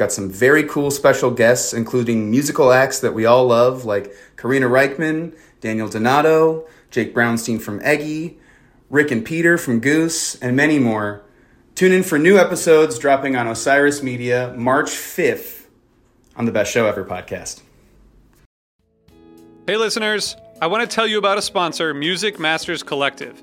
Got some very cool special guests, including musical acts that we all love, like Karina Rykman, Daniel Donato, Jake Brownstein from Eggy, Rick and Peter from Goose, and many more. Tune in for new episodes dropping on Osiris Media March 5th on the Best Show Ever podcast. Hey, listeners, I want to tell you about a sponsor, Music Masters Collective.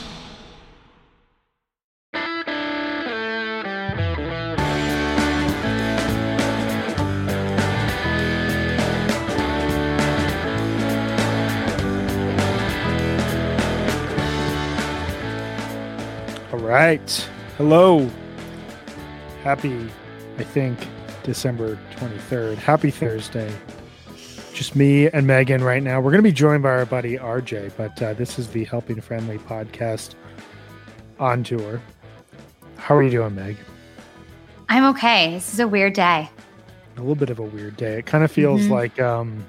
Right. Hello. Happy, I think, December 23rd. Happy Thursday. Just me and Megan right now. We're going to be joined by our buddy RJ, but uh, this is the Helping Friendly podcast on tour. How are you doing, Meg? I'm okay. This is a weird day. A little bit of a weird day. It kind of feels Mhm. like um,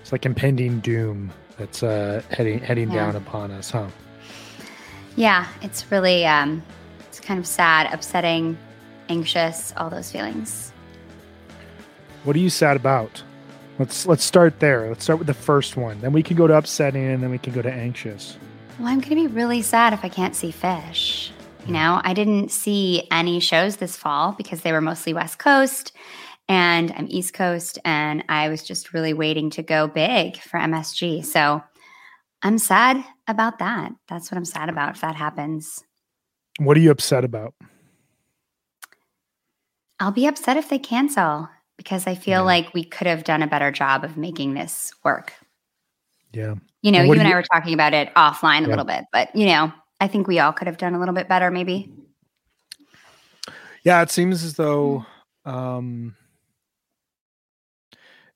it's like impending doom that's uh, heading heading Yeah. down upon us, huh? Yeah, it's really um it's kind of sad, upsetting, anxious, all those feelings. What are you sad about? Let's let's start there. Let's start with the first one. Then we can go to upsetting, and then we can go to anxious. Well, I'm going to be really sad if I can't see Phish. You know, I didn't see any shows this fall because they were mostly West Coast and I'm East Coast and I was just really waiting to go big for MSG. So, I'm sad about that. That's what I'm sad about if that happens. What are you upset about? I'll be upset if they cancel because I feel Yeah. like we could have done a better job of making this work. Yeah. You know, And you and you- I were talking about it offline a little bit, but you know, I think we all could have done a little bit better maybe. Yeah, it seems as though um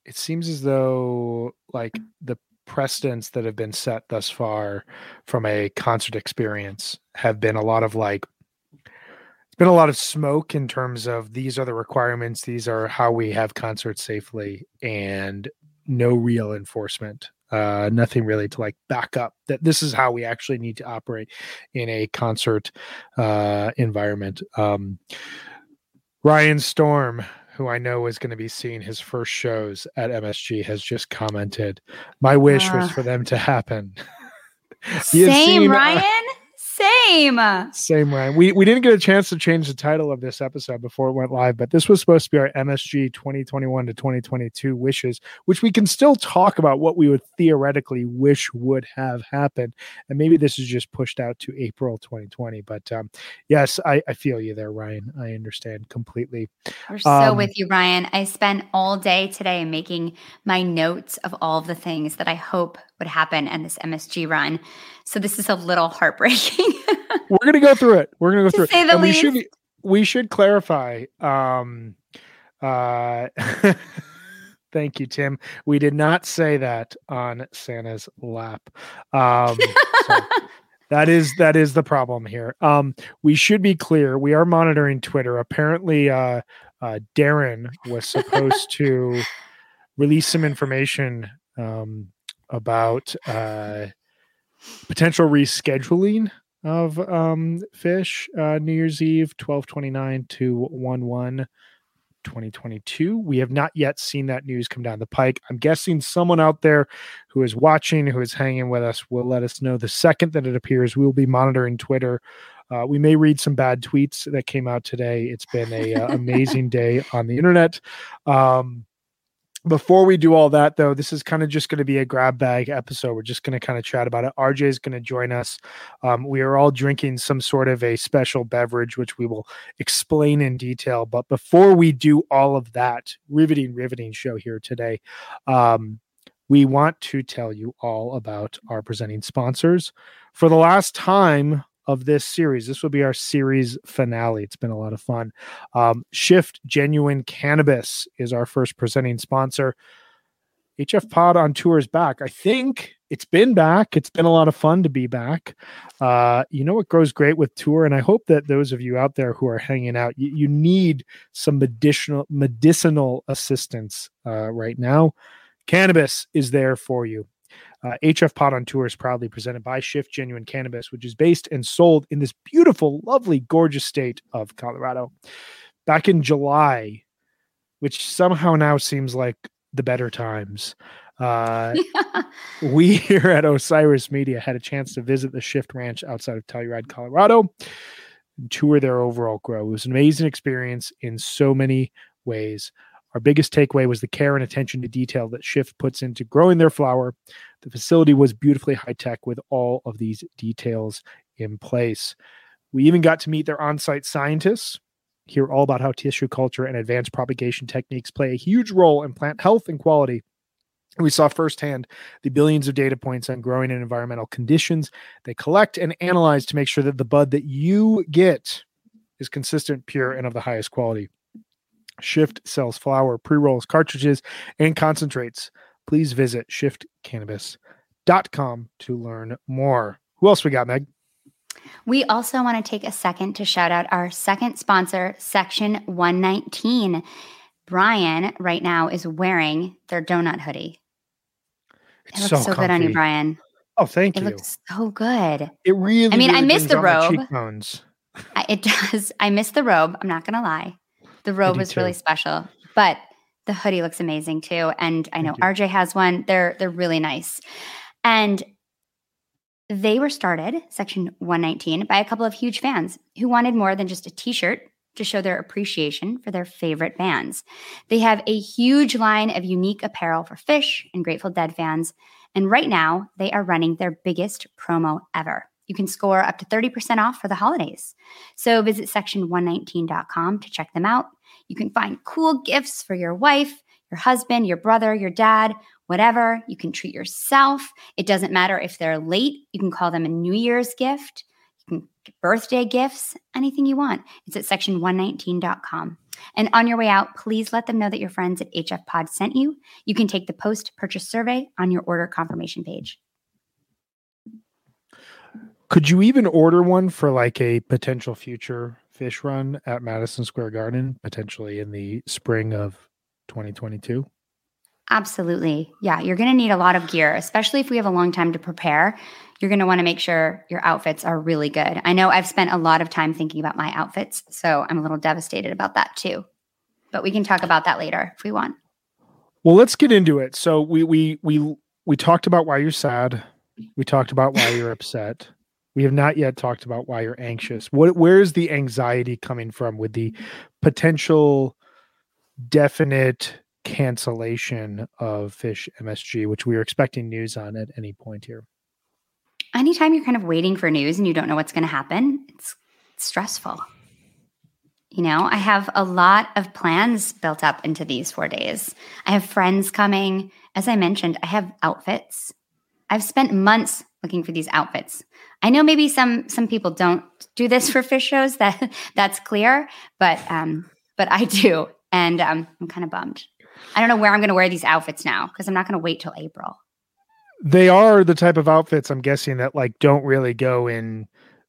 it seems as though like the precedents that have been set thus far from a concert experience have been a lot of like it's been a lot of smoke in terms of these are the requirements, these are how we have concerts safely and no real enforcement. Uh nothing really to like back up that this is how we actually need to operate in a concert uh environment. Um Ryan Storm, who I know is going to be seeing his first shows at MSG, has just commented, "My wish uh, was for them to happen." same, seen, Ryan. Same. Same, Ryan. We we didn't get a chance to change the title of this episode before it went live, but this was supposed to be our MSG 2021 to 2022 wishes, which we can still talk about what we would theoretically wish would have happened. And maybe this is just pushed out to April 2020. But um, yes, I, I feel you there, Ryan. I understand completely. We're so um, with you, Ryan. I spent all day today making my notes of all of the things that I hope would happen in this MSG run. So this is a little heartbreaking. We're gonna go through it. We're gonna go through it. and least. we should we should clarify. Um uh thank you, Tim. We did not say that on Santa's lap. Um so that is that is the problem here. Um we should be clear. We are monitoring Twitter. Apparently uh uh Darren was supposed to release some information um about uh potential rescheduling of um, Phish uh, New Year's Eve, 1229 to 1 1. 2022. We have not yet seen that news come down the pike. I'm guessing someone out there who is watching, who is hanging with us, will let us know the second that it appears. We will be monitoring Twitter. Uh, we may read some bad tweets that came out today. It's been a uh, amazing day on the internet. Um, before we do all that though this is kind of just going to be a grab bag episode. We're just going to kind of chat about it. Rj is going to join us. Um, we are all drinking some sort of a special beverage which we will explain in detail. But before we do all of that riveting riveting show here today um, we want to tell you all about our presenting sponsors. For the last time of this series. This will be our series finale. It's been a lot of fun. Um, Shift Genuine Cannabis is our first presenting sponsor. HF Pod on tour is back. I think it's been back. It's been a lot of fun to be back. Uh, you know what grows great with tour, and I hope that those of you out there who are hanging out, you, you need some medicinal medicinal assistance uh, right now. Cannabis is there for you. Uh, HF Pod on Tour is proudly presented by Shift Genuine Cannabis, which is based and sold in this beautiful, lovely, gorgeous state of Colorado. Back in July, which somehow now seems like the better times, uh, we here at Osiris Media had a chance to visit the Shift Ranch outside of Telluride, Colorado, and tour their overall grow. It was an amazing experience in so many ways. Our biggest takeaway was the care and attention to detail that Shift puts into growing their flower. The facility was beautifully high tech with all of these details in place. We even got to meet their on site scientists, hear all about how tissue culture and advanced propagation techniques play a huge role in plant health and quality. We saw firsthand the billions of data points on growing and environmental conditions they collect and analyze to make sure that the bud that you get is consistent, pure, and of the highest quality. Shift sells flower, pre rolls, cartridges, and concentrates. Please visit shiftcannabis.com to learn more. Who else we got, Meg? We also want to take a second to shout out our second sponsor, Section 119. Brian right now is wearing their donut hoodie. It's it looks so, so good on you, Brian. Oh, thank it you. It looks so good. It really. I mean, really I miss the robe. I, it does. I miss the robe. I'm not gonna lie. The robe was too. really special, but the hoodie looks amazing too. And I know RJ has one. They're they're really nice. And they were started, section 119, by a couple of huge fans who wanted more than just a t-shirt to show their appreciation for their favorite bands. They have a huge line of unique apparel for Phish and Grateful Dead fans. And right now, they are running their biggest promo ever. You can score up to 30% off for the holidays. So visit section119.com to check them out. You can find cool gifts for your wife, your husband, your brother, your dad, whatever. You can treat yourself. It doesn't matter if they're late. You can call them a New Year's gift. You can birthday gifts, anything you want. It's at section119.com. And on your way out, please let them know that your friends at HF Pod sent you. You can take the post purchase survey on your order confirmation page. Could you even order one for like a potential future Phish run at Madison Square Garden, potentially in the spring of 2022? Absolutely. Yeah, you're going to need a lot of gear, especially if we have a long time to prepare. You're going to want to make sure your outfits are really good. I know I've spent a lot of time thinking about my outfits, so I'm a little devastated about that too. but we can talk about that later if we want. Well, let's get into it. So we we we we talked about why you're sad. We talked about why you're upset. We have not yet talked about why you're anxious. What where is the anxiety coming from with the potential definite cancellation of Phish MSG, which we are expecting news on at any point here? Anytime you're kind of waiting for news and you don't know what's going to happen, it's stressful. You know, I have a lot of plans built up into these four days. I have friends coming. As I mentioned, I have outfits. I've spent months looking for these outfits. I know maybe some some people don't do this for Phish shows. That that's clear, but um, but I do, and um, I'm kind of bummed. I don't know where I'm going to wear these outfits now because I'm not going to wait till April. They are the type of outfits I'm guessing that like don't really go in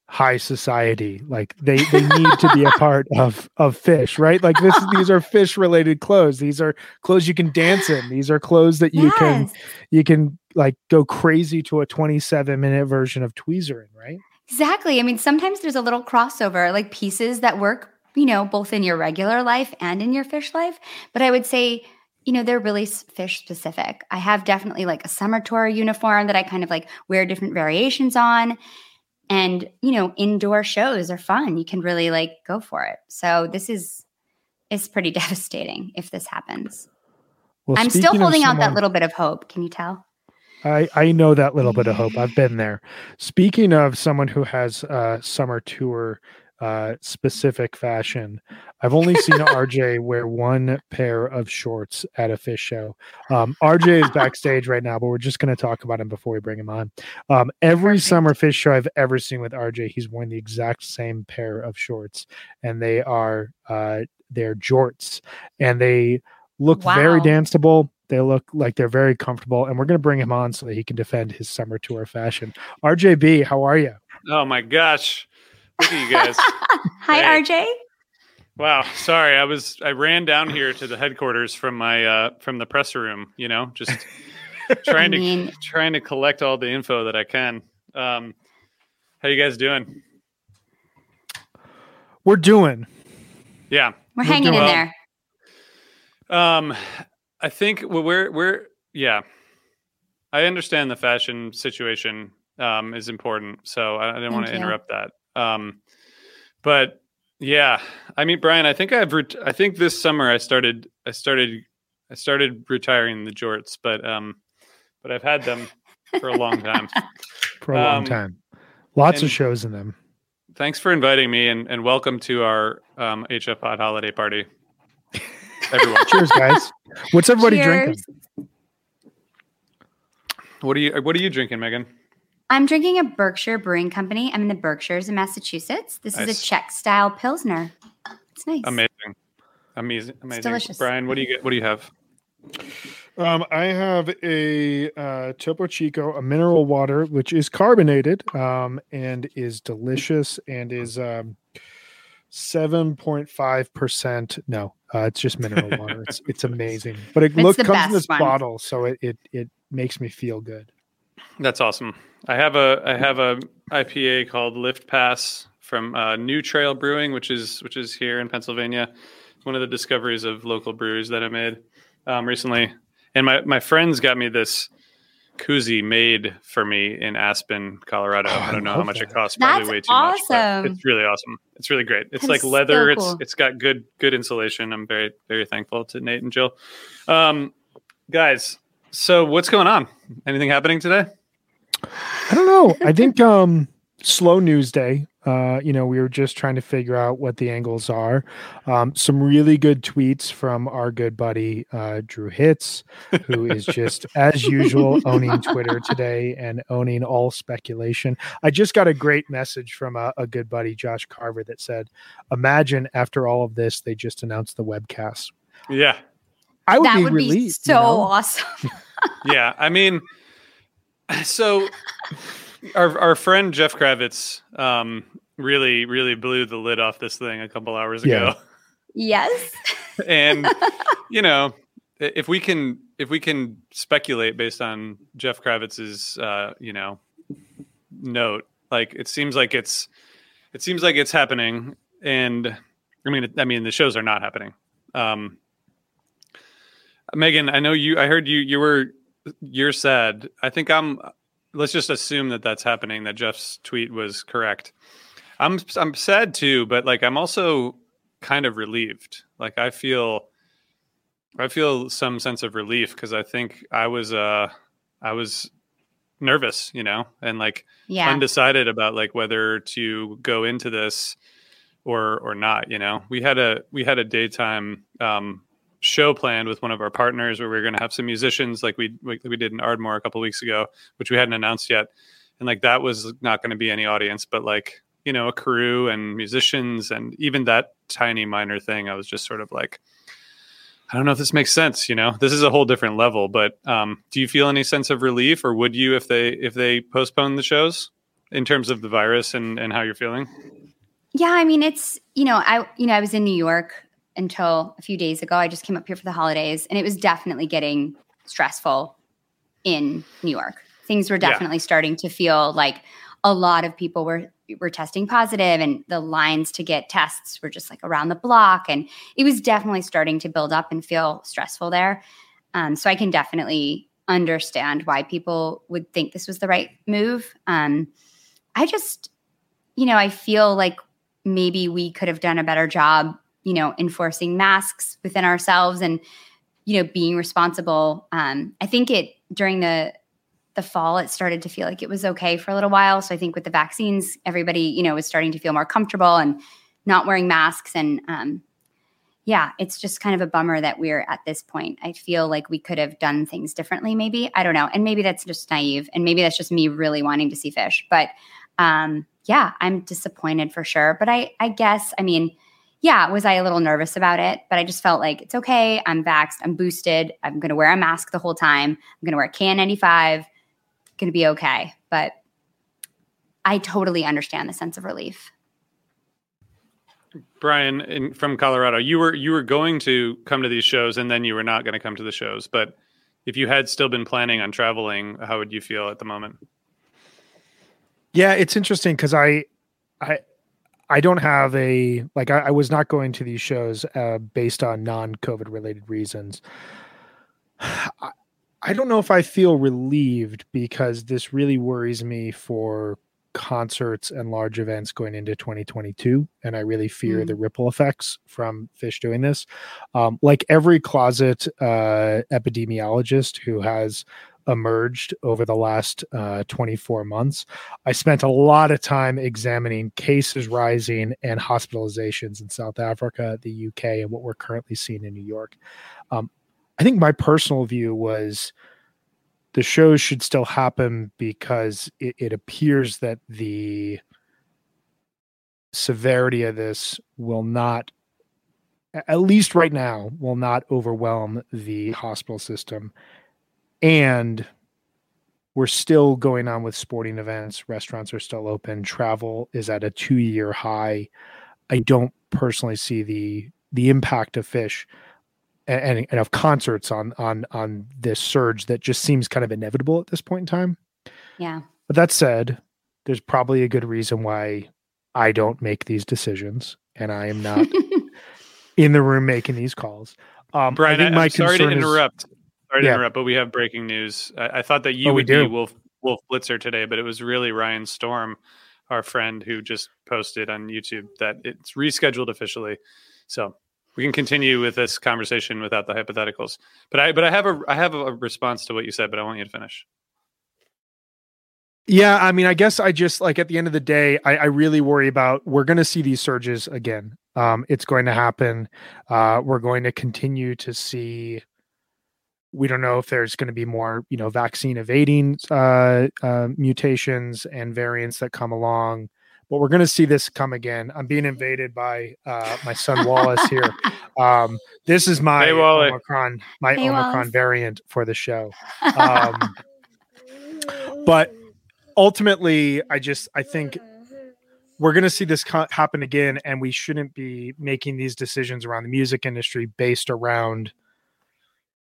high society. Like they they need to be a part of of Phish right? Like this these are Phish related clothes. These are clothes you can dance in. These are clothes that you yes. can you can like go crazy to a 27 minute version of tweezering right? Exactly. I mean sometimes there's a little crossover like pieces that work you know both in your regular life and in your Phish life. But i would say you know they're really Phish specific. I have definitely like a summer tour uniform that i kind of like wear different variations on and you know indoor shows are fun. You can really like go for it. So this is is pretty devastating if this happens. Well, i'm still holding someone, out that little bit of hope. Can you tell? I i know that little bit of hope. I've been there. Speaking of someone who has a summer tour uh, specific fashion. I've only seen RJ wear one pair of shorts at a Phish show. Um, RJ is backstage right now, but we're just going to talk about him before we bring him on. Um, every Perfect. summer Phish show I've ever seen with RJ, he's worn the exact same pair of shorts, and they are uh, they're jorts, and they look wow. very danceable. They look like they're very comfortable, and we're going to bring him on so that he can defend his summer tour fashion. RJ Bee, how are you? Oh my gosh. Look at you guys. Hi, hey. RJ. Wow, sorry. I was I ran down here to the headquarters from my uh from the presser room, you know, just trying I mean, to trying to collect all the info that I can. Um how you guys doing? We're doing. Yeah. We're, we're hanging in there. Um I think well, we're we're yeah. I understand the fashion situation um is important, so I, I didn't want to interrupt that. Um, but yeah, I mean, Brian, I think I've, ret- I think this summer I started, I started, I started retiring the jorts, but, um, but I've had them for a long time. for a long um, time. Lots of shows in them. Thanks for inviting me and, and welcome to our um, HF Pod holiday party. Everyone. Cheers, guys. What's everybody Cheers. drinking? What are you What are you drinking, Megan? I'm drinking a Berkshire Brewing Company. I'm in the Berkshires in Massachusetts. This nice. is a Czech style Pilsner. It's nice. Amazing. Amazing. Amazing. It's delicious. Brian, what do you get? What do you have? Um, I have a uh, Topo Chico, a mineral water, which is carbonated um, and is delicious and is um, 7.5%. No, uh, it's just mineral water. It's it's amazing. But it look, comes in this one. bottle, so it, it, it makes me feel good. That's awesome. I have a I have a IPA called Lift Pass from uh, New Trail Brewing, which is which is here in Pennsylvania. One of the discoveries of local breweries that I made um, recently, and my my friends got me this koozie made for me in Aspen, Colorado. Oh, I don't know how much that. it costs. Probably That's way too awesome. much. it's really awesome. It's really great. It's like leather. So cool. It's it's got good good insulation. I'm very very thankful to Nate and Jill. Um, guys, so what's going on? Anything happening today? I don't know. I think um slow news day. Uh, you know, we were just trying to figure out what the angles are. Um, some really good tweets from our good buddy uh, Drew Hitz, who is just as usual owning Twitter today and owning all speculation. I just got a great message from a, a good buddy Josh Carver that said, "Imagine after all of this, they just announced the webcast." Yeah, I would that be would relieved, be so you know? awesome. yeah, I mean, so our our friend Jeff Kravitz um, really really blew the lid off this thing a couple hours ago. Yeah. Yes. and you know, if we can if we can speculate based on Jeff Kravitz's uh, you know note, like it seems like it's it seems like it's happening, and I mean I mean the shows are not happening. Um, Megan, I know you. I heard you. You were. You're sad. I think I'm. Let's just assume that that's happening. That Jeff's tweet was correct. I'm. I'm sad too, but like I'm also kind of relieved. Like I feel. I feel some sense of relief because I think I was. Uh, I was nervous, you know, and like Yeah. undecided about like whether to go into this or or not you know we had a we had a daytime um show planned with one of our partners where we are going to have some musicians like we like we did in ardmore a couple weeks ago which we hadn't announced yet. And like that was not going to be any audience but like you know a crew and musicians and even that tiny minor thing i was just sort of like i don't know if this makes sense you know? This is a whole different level but um do you feel any sense of relief or would you if they if they postpone the shows in terms of the virus and and how you're feeling? Yeah, I mean it's you know I you know I was in New York until a few days ago. I just came up here for the holidays, and it was definitely getting stressful in New York. Things were Yeah. definitely starting to feel like a lot of people were were testing positive, and the lines to get tests were just like around the block, and it was definitely starting to build up and feel stressful there. Um, so I can definitely understand why people would think this was the right move. Um, I just, you know, I feel like maybe we could have done a better job, you know, enforcing masks within ourselves and, you know, being responsible. Um, I think it during the the fall, it started to feel like it was okay for a little while. So I think with the vaccines, everybody, you know, was starting to feel more comfortable and not wearing masks. And um, yeah, it's just kind of a bummer that we're at this point. I feel like we could have done things differently, maybe. I don't know. And maybe that's just naive. And maybe that's just me really wanting to see Phish. But um, yeah, I'm disappointed for sure. But I, I guess, I mean, yeah, was I a little nervous about it? But I just felt like it's okay. I'm vaxxed. I'm boosted. I'm going to wear a mask the whole time. I'm going to wear a KN95. Going to be okay. But I totally understand the sense of relief. Brian in, from Colorado, you were you were going to come to these shows and then you were not going to come to the shows. But if you had still been planning on traveling, how would you feel at the moment? Yeah, it's interesting because I, I, I don't have a like. I, I was not going to these shows uh, based on non-COVID related reasons. I, I don't know if I feel relieved because this really worries me for concerts and large events going into 2022 and i really fear Mm. the ripple effects from Phish doing this um, like every closet uh, epidemiologist who has emerged over the last uh, 24 months. I spent a lot of time examining cases rising and hospitalizations in south africa the uk and what we're currently seeing in new york. Um, i think my personal view was the shows should still happen because it, it appears that the severity of this will not at least right now will not overwhelm the hospital system and we're still going on with sporting events. Restaurants are still open. Travel is at a 2 year high. I don't personally see the the impact of Phish and, and of concerts on on on this surge that just seems kind of inevitable at this point in time. Yeah. but that said there's probably a good reason why i don't make these decisions and i am not in the room making these calls. Um Brian, I I think my am sorry to concern is- interrupt. Sorry to Yeah. interrupt, but we have breaking news. I, I thought that you Oh, would be? Wolf Wolf Blitzer today, but it was really Ryan Storm, our friend, who just posted on YouTube that it's rescheduled officially. So we can continue with this conversation without the hypotheticals. But I but I have a I have a response to what you said, but I want you to finish. Yeah, I mean, I guess I just like at the end of the day, I, I really worry about we're going to see these surges again. Um, it's going to happen. Uh, we're going to continue to see. We don't know if there's going to be more, you know, vaccine evading uh, uh, mutations and variants that come along, but we're going to see this come again. I'm being invaded by uh, my son Wallace here. Um, this is my Hey, Omicron, my Hey, Omicron Wallace. variant for the show. Um, but ultimately i just i think we're going to see this co- happen again and we shouldn't be making these decisions around the music industry based around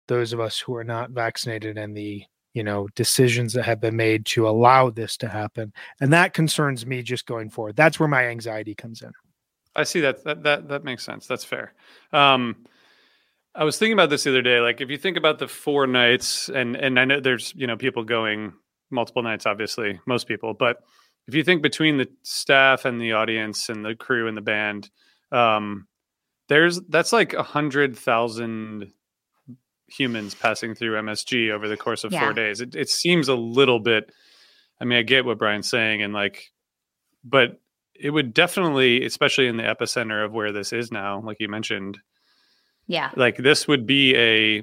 those of us who are not vaccinated and the you know decisions that have been made to allow this to happen and that concerns me just going forward that's where my anxiety comes in I see that that that that makes sense. That's fair. Um, I was thinking about this the other day. Like, if you think about the four nights, and and I know there's you know people going multiple nights, obviously most people, but if you think between the staff and the audience and the crew and the band, um, there's that's like a hundred thousand humans passing through MSG over the course of Yeah. four days. It, it seems a little bit. I mean, I get what Brian's saying, and like, but it would definitely, especially in the epicenter of where this is now, like you mentioned, Yeah. like this would be a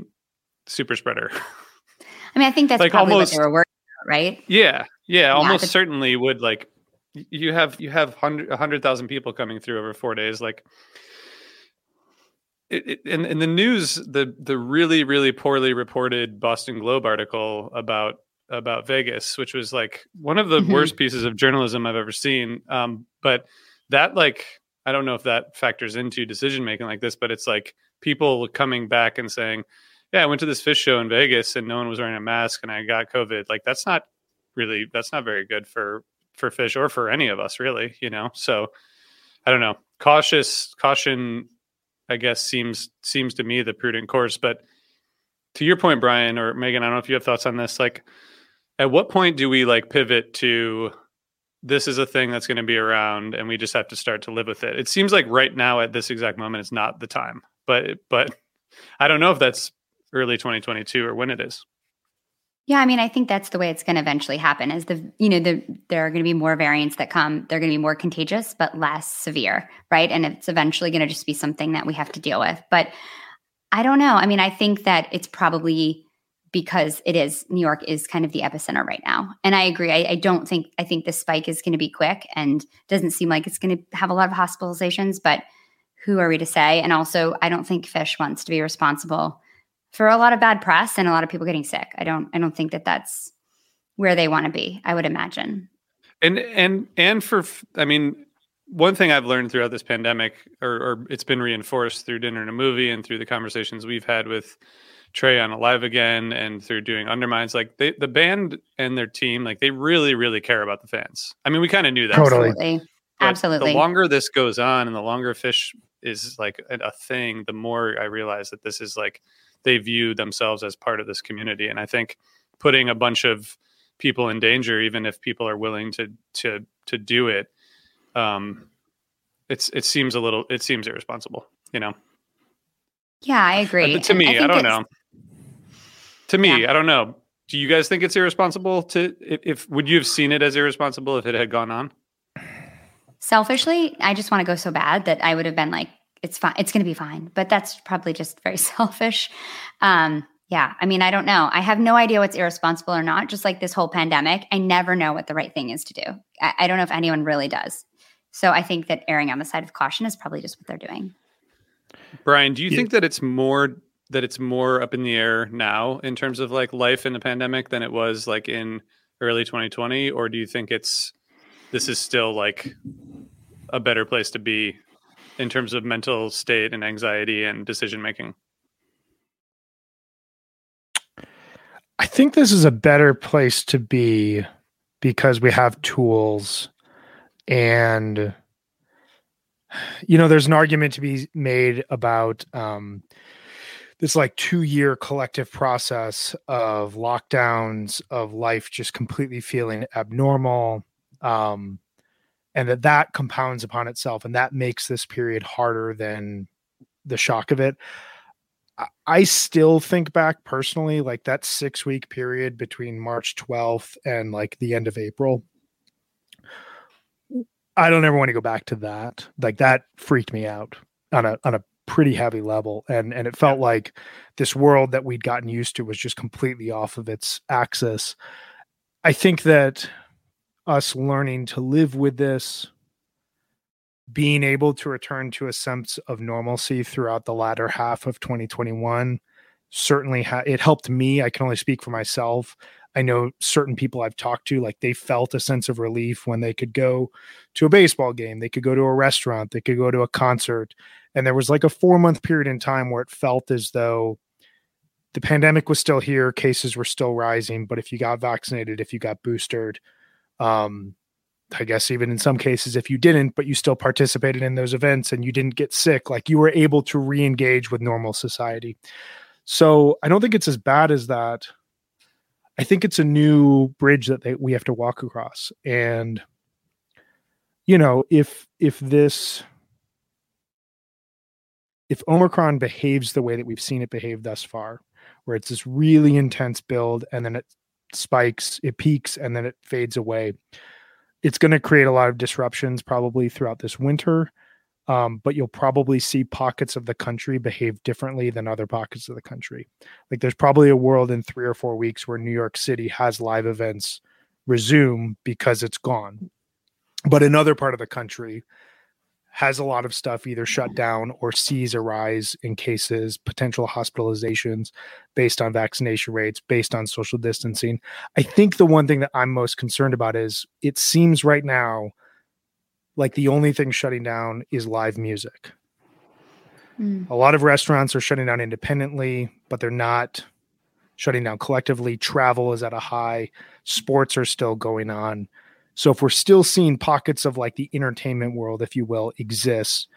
super spreader. I mean, I think that's Like probably almost- what they were worried about, right? yeah, yeah, almost certainly would like. You have you have hundred a hundred thousand people coming through over four days, like. It, in, in the news, the the really really poorly reported Boston Globe article about about Vegas, which was like one of the Mhm. worst pieces of journalism I've ever seen. Um, but that like I don't know if that factors into decision making like this, but it's like people coming back and saying, "Yeah, I went to this Phish show in Vegas and no one was wearing a mask and I got COVID." Like that's not really that's not very good for for Phish or for any of us really, you know. So I don't know. Cautious caution I guess seems seems to me the prudent course, but to your point Brian or Megan, I don't know if you have thoughts on this like at what point do we like pivot to this is a thing that's going to be around and we just have to start to live with it. It seems like right now at this exact moment it's not the time. But but I don't know if that's early 2022 or when it is. Yeah, I mean, I think that's the way it's going to eventually happen. Is the you know the there are going to be more variants that come. They're going to be more contagious, but less severe, right? And it's eventually going to just be something that we have to deal with. But I don't know. I mean, I think that it's probably because it is New York is kind of the epicenter right now, and I agree. I, I don't think I think the spike is going to be quick, and doesn't seem like it's going to have a lot of hospitalizations. But who are we to say? And also, I don't think Phish wants to be responsible for a lot of bad press and a lot of people getting sick. I don't I don't think that that's where they want to be. I would imagine. And and and for I mean one thing I've learned throughout this pandemic or, or it's been reinforced through dinner and a movie and through the conversations we've had with Trey on Alive Again and through doing Undermines like they the band and their team like they really really care about the fans. I mean we kind of knew that. Totally. Absolutely. But Absolutely. The longer this goes on and the longer Phish is like a, a thing, the more I realize that this is like they view themselves as part of this community. And I think putting a bunch of people in danger, even if people are willing to to to do it, um, it's it seems a little it seems irresponsible, you know. yeah, I agree. But to me, I, think don't know. To me, Yeah. I don't know. Do you guys think it's irresponsible to if, if would you have seen it as irresponsible if it had gone on? Selfishly, I just want to go so bad that I would have been like, it's fine. It's going to be fine. But that's probably just very selfish. Um, yeah. I mean, I don't know. I have no idea what's irresponsible or not. Just like this whole pandemic, I never know what the right thing is to do. I, I don't know if anyone really does. So I think that erring on the side of caution is probably just what they're doing. Brian, do you Yeah. think that it's more that it's more up in the air now in terms of like life in the pandemic than it was like in early 2020 or do you think it's this is still like a better place to be in terms of mental state and anxiety and decision making? I think this is a better place to be because we have tools and you know there's an argument to be made about um this like 2 year collective process of lockdowns of life just completely feeling abnormal um and that that compounds upon itself and that makes this period harder than the shock of it I- still think back personally, like that six week period between March 12th and like the end of April. I don't ever want to go back to that. Like that freaked me out on a on a pretty heavy level. And and it felt like this world that we'd gotten used to was just completely off of its axis. I think that us learning to live with this, being able to return to a sense of normalcy throughout the latter half of 2021 certainly ha- it helped me i can only speak for myself. I know certain people i've talked to like they felt a sense of relief when they could go to a baseball game they could go to a restaurant they could go to a concert and there was like a 4 month period in time where it felt as though the pandemic was still here cases were still rising but if you got vaccinated if you got boosted um I guess even in some cases, if you didn't, but you still participated in those events and you didn't get sick, like you were able to re engage with normal society. So I don't think it's as bad as that. I think it's a new bridge that they, we have to walk across. And, you know, if, if this, if Omicron behaves the way that we've seen it behave thus far, where it's this really intense build and then it spikes, it peaks, and then it fades away it's going to create a lot of disruptions probably throughout this winter. Um, but you'll probably see pockets of the country behave differently than other pockets of the country. Like there's probably a world in three or four weeks where New York City has live events resume because it's gone. But another part of the country, has a lot of stuff either shut down or sees a rise in cases, potential hospitalizations based on vaccination rates, based on social distancing. I think the one thing that I'm most concerned about is it seems right now like the only thing shutting down is live music. Mm. A lot of restaurants are shutting down independently, but they're not shutting down collectively. Travel is at a high, sports are still going on. So if we're still seeing pockets of like the entertainment world, if you will, exists,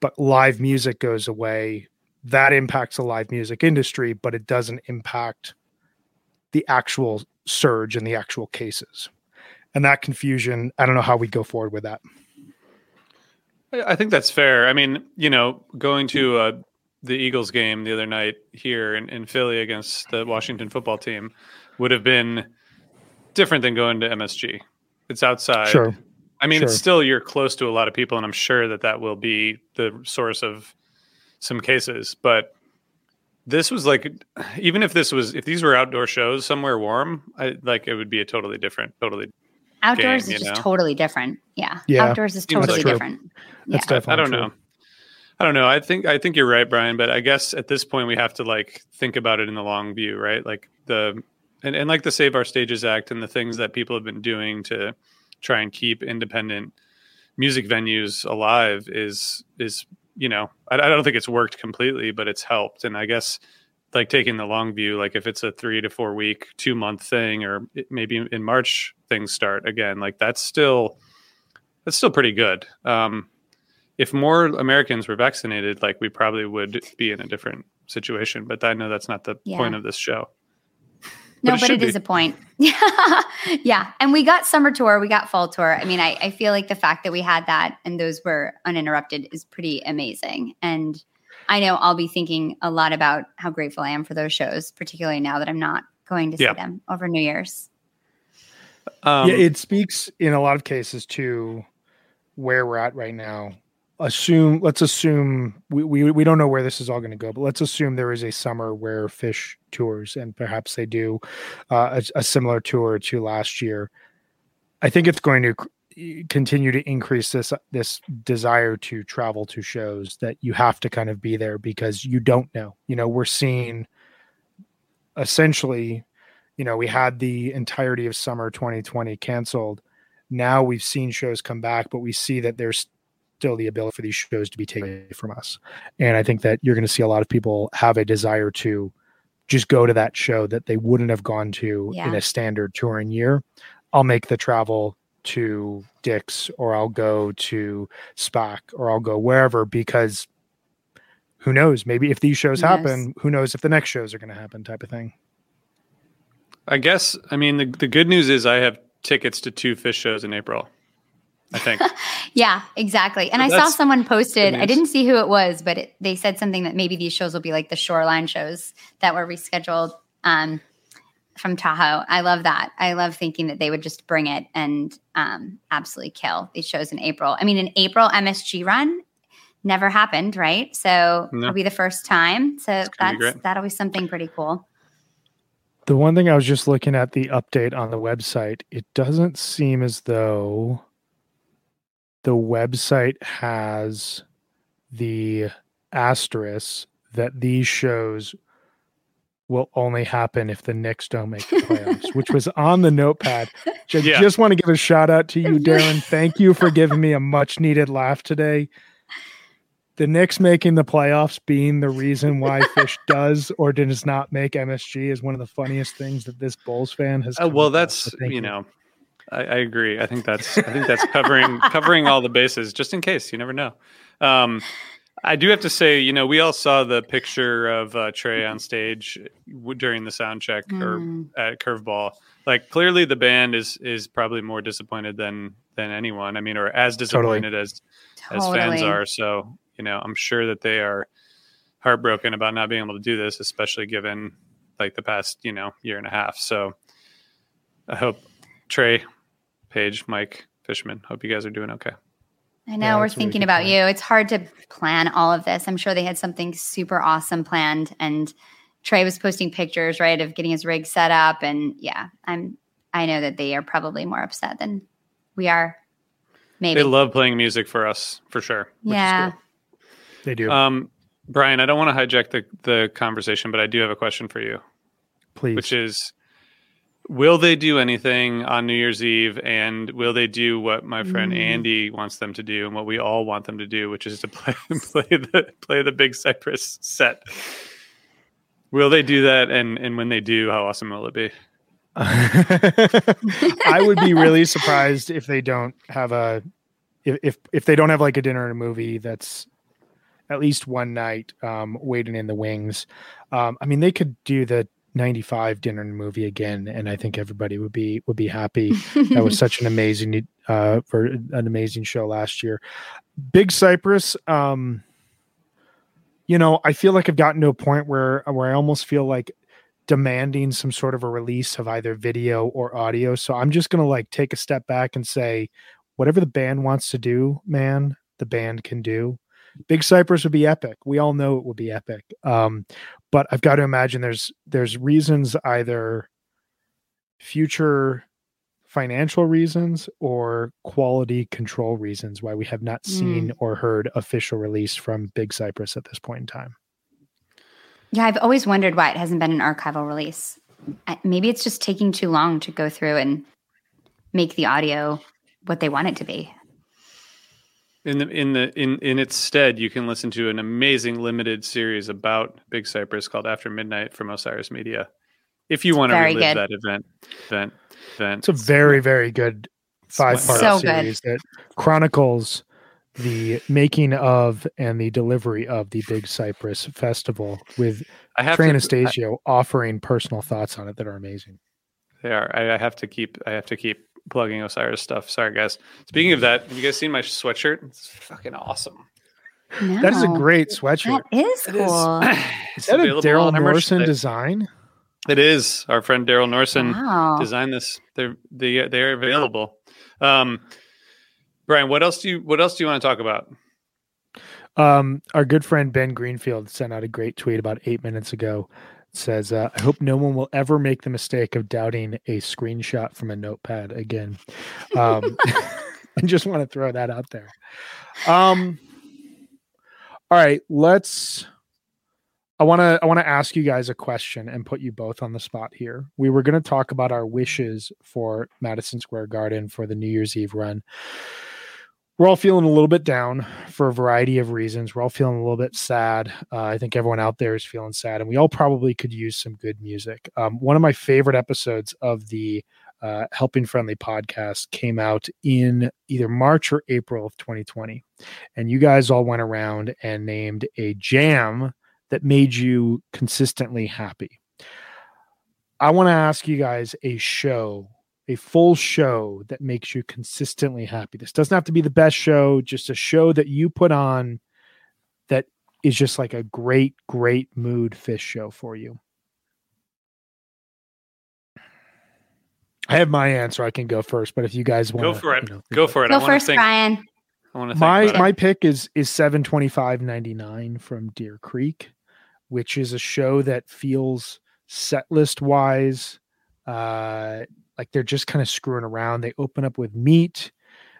but live music goes away, that impacts the live music industry, but it doesn't impact the actual surge and the actual cases. And that confusion, I don't know how we go forward with that. I think that's fair. I mean, you know, going to uh, the Eagles game the other night here in, in Philly against the Washington football team would have been different than going to MSG. It's outside. Sure. I mean, sure. it's still you're close to a lot of people, and I'm sure that that will be the source of some cases. But this was like, even if this was, if these were outdoor shows somewhere warm, I like it would be a totally different, totally. Outdoors game, is just know? totally different. Yeah. Yeah. Outdoors is totally different. That's yeah. definitely I don't true. know. I don't know. I think I think you're right, Brian. But I guess at this point we have to like think about it in the long view, right? Like the and, and like the Save Our Stages Act and the things that people have been doing to try and keep independent music venues alive is is you know I, I don't think it's worked completely, but it's helped. And I guess like taking the long view, like if it's a three to four week, two month thing, or maybe in March things start again, like that's still that's still pretty good. Um, if more Americans were vaccinated, like we probably would be in a different situation. But I know that's not the Yeah. point of this show. No, it but it is a point. yeah. And we got summer tour, we got fall tour. I mean, I, I feel like the fact that we had that and those were uninterrupted is pretty amazing. And I know I'll be thinking a lot about how grateful I am for those shows, particularly now that I'm not going to see Yeah. them over New Year's. Um, yeah, it speaks in a lot of cases to where we're at right now. Assume, let's assume we, we, we don't know where this is all going to go, but let's assume there is a summer where Phish tours and perhaps they do uh, a, a similar tour to last year. I think it's going to continue to increase this this desire to travel to shows that you have to kind of be there because you don't know. You know, we're seeing essentially you know, we had the entirety of summer 2020 canceled. Now we've seen shows come back, but we see that there's still the ability for these shows to be taken away from us. And I think that you're going to see a lot of people have a desire to just go to that show that they wouldn't have gone to in a standard touring year. I'll make the travel to Dick's or I'll go to SPAC or I'll go wherever because who knows? Maybe if these shows Who knows? happen, who knows if the next shows are going to happen type of thing. I guess. I mean, the, the good news is I have tickets to two Phish shows in April. I think. Yeah, exactly. And So I saw someone posted, I didn't see who it was, but it, they said something that maybe these shows will be like the shoreline shows that were rescheduled um, from Tahoe. I love that. I love thinking that they would just bring it and um, absolutely kill these shows in April. I mean, an April MSG run never happened, right? So No. it'll be the first time. So gonna be that's that'll be something pretty cool. The one thing I was just looking at the update on the website, it doesn't seem as though the website has the asterisk that these shows will only happen if the Knicks don't make the playoffs, which was on the notepad. I Yeah. just want to give a shout out to you, Darren. Thank you for giving me a much needed laugh today. The Knicks making the playoffs being the reason why Phish does or does not make MSG is one of the funniest things that this Bulls fan has. Uh, well, that's So thank you know, I, I, agree. I think that's I think that's covering covering all the bases, just in case. You never know. Um, I do have to say, you know, we all saw the picture of uh, Trey on stage during the sound check mm. or at Curveball. Like, clearly, the band is is probably more disappointed than than anyone. I mean, or as disappointed totally. as totally. as fans are. So, you know, I'm sure that they are heartbroken about not being able to do this, especially given like the past, you know, year and a half. So, I hope Trey, Page, Mike, Fishman, hope you guys are doing okay. I know yeah, we're thinking about you. It's hard to plan all of this. I'm sure they had something super awesome planned and Trey was posting pictures, right, of getting his rig set up and yeah, I'm I know that they are probably more upset than we are. Maybe. They love playing music for us, for sure. Yeah. Cool. They do. Um Brian, I don't want to hijack the the conversation, but I do have a question for you. Please. Which is Will they do anything on New Year's Eve? And will they do what my friend mm. Andy wants them to do and what we all want them to do, which is to play play the play the Big Cypress set? Will they do that? And and when they do, how awesome will it be? I would be really surprised if they don't have a if, if if they don't have like a dinner and a movie that's at least one night um, waiting in the wings. Um, I mean, they could do the 95 dinner and movie again and i think everybody would be would be happy that was such an amazing uh for an amazing show last year big cypress um you know i feel like i've gotten to a point where where i almost feel like demanding some sort of a release of either video or audio so i'm just gonna like take a step back and say whatever the band wants to do man the band can do Big Cypress would be epic. We all know it would be epic. Um, but I've got to imagine there's there's reasons either future financial reasons or quality control reasons why we have not seen mm. or heard official release from Big Cypress at this point in time. Yeah, I've always wondered why it hasn't been an archival release. Maybe it's just taking too long to go through and make the audio what they want it to be. In the in the in in its stead, you can listen to an amazing limited series about Big Cypress called After Midnight from Osiris Media. If you want to relive good. that event, event, event. It's a very very good five part so series good. that chronicles the making of and the delivery of the Big Cypress Festival with Trey Anastasio offering personal thoughts on it that are amazing. They are. I, I have to keep. I have to keep plugging Osiris stuff. Sorry, guys. Speaking of that, have you guys seen my sweatshirt? It's fucking awesome. No, that is a great sweatshirt. That is cool. is that a Daryl Norson design? It is. Our friend Daryl Norson wow. designed this. They're they they're available. Um, Brian, what else do you what else do you want to talk about? Um, our good friend Ben Greenfield sent out a great tweet about eight minutes ago says, uh, I hope no one will ever make the mistake of doubting a screenshot from a notepad again. Um, I just want to throw that out there. Um, all right, let's. I want to I want to ask you guys a question and put you both on the spot here. We were going to talk about our wishes for Madison Square Garden for the New Year's Eve run we're all feeling a little bit down for a variety of reasons. We're all feeling a little bit sad. Uh, I think everyone out there is feeling sad, and we all probably could use some good music. Um, one of my favorite episodes of the uh, Helping Friendly podcast came out in either March or April of 2020. And you guys all went around and named a jam that made you consistently happy. I want to ask you guys a show a full show that makes you consistently happy. This doesn't have to be the best show, just a show that you put on that is just like a great, great mood Phish show for you. I have my answer. I can go first, but if you guys want, to go for it. You know, go for it. Go first, think, Brian. I want to my my pick is is seven twenty five ninety nine from Deer Creek, which is a show that feels set list wise uh like they're just kind of screwing around. They open up with meat.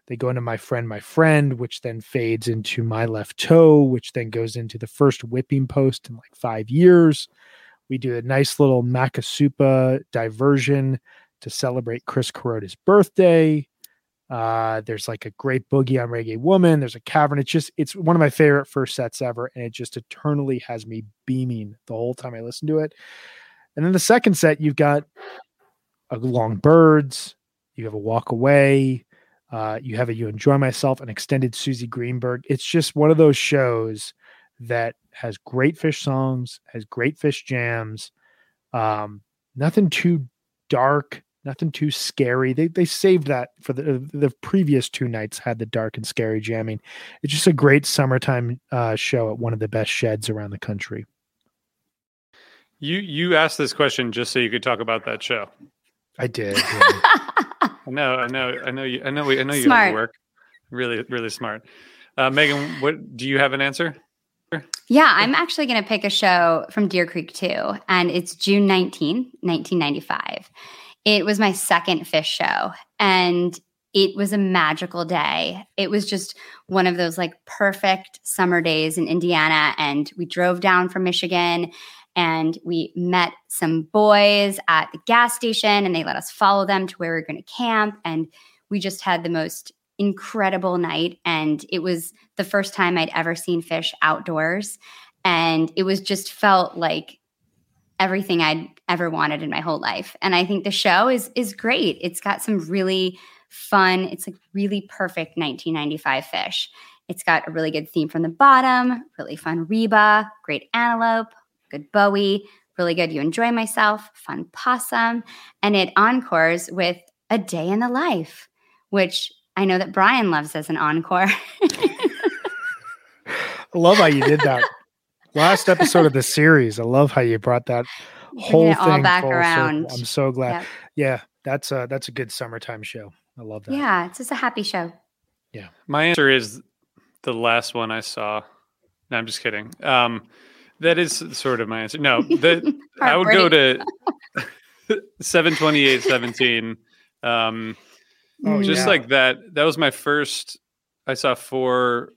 They go into my friend, my friend, which then fades into my left toe, which then goes into the first whipping post in like five years. We do a nice little Makisupa diversion to celebrate Chris Kuroda's birthday. Uh, there's like a great boogie on Reggae Woman. There's a cavern. It's just, it's one of my favorite first sets ever. And it just eternally has me beaming the whole time I listen to it. And then the second set, you've got A long Birds. you have a walk away, uh, you have a you enjoy myself, an extended Suzy Greenberg. It's just one of those shows that has great Phish songs, has great Phish jams. Um, nothing too dark, nothing too scary. They they saved that for the the previous two nights had the dark and scary jamming. It's just a great summertime uh, show at one of the best sheds around the country. You you asked this question just so you could talk about that show. I did. Yeah. I know, I know, I know you. I know. I know you Smart. have work. Really, really smart. Uh, Megan, what do you have an answer? Yeah, I'm actually going to pick a show from Deer Creek too, and it's June 19, 1995. It was my second Phish show, and it was a magical day. It was just one of those like perfect summer days in Indiana, and we drove down from Michigan and we met some boys at the gas station and they let us follow them to where we are going to camp and we just had the most incredible night and it was the first time I'd ever seen Phish outdoors and it was just felt like everything I'd ever wanted in my whole life and I think the show is is great. It's got some really fun it's like really perfect 1995 Phish. It's got a really good theme from the bottom really fun Reba great antelope good Bowie really good you enjoy myself fun possum and it encores with a day in the life which I know that Brian loves as an encore. I love how you did that. Last episode of the series. I love how you brought that whole it thing all back full circle. around. I'm so glad. Yep. Yeah, that's a that's a good summertime show. I love that. Yeah, it's just a happy show. Yeah. My answer is the last one I saw. No, I'm just kidding. Um, that is sort of my answer. No, the, I would go to 72817. Um, Oh, just yeah. like that. That was my first. I saw four,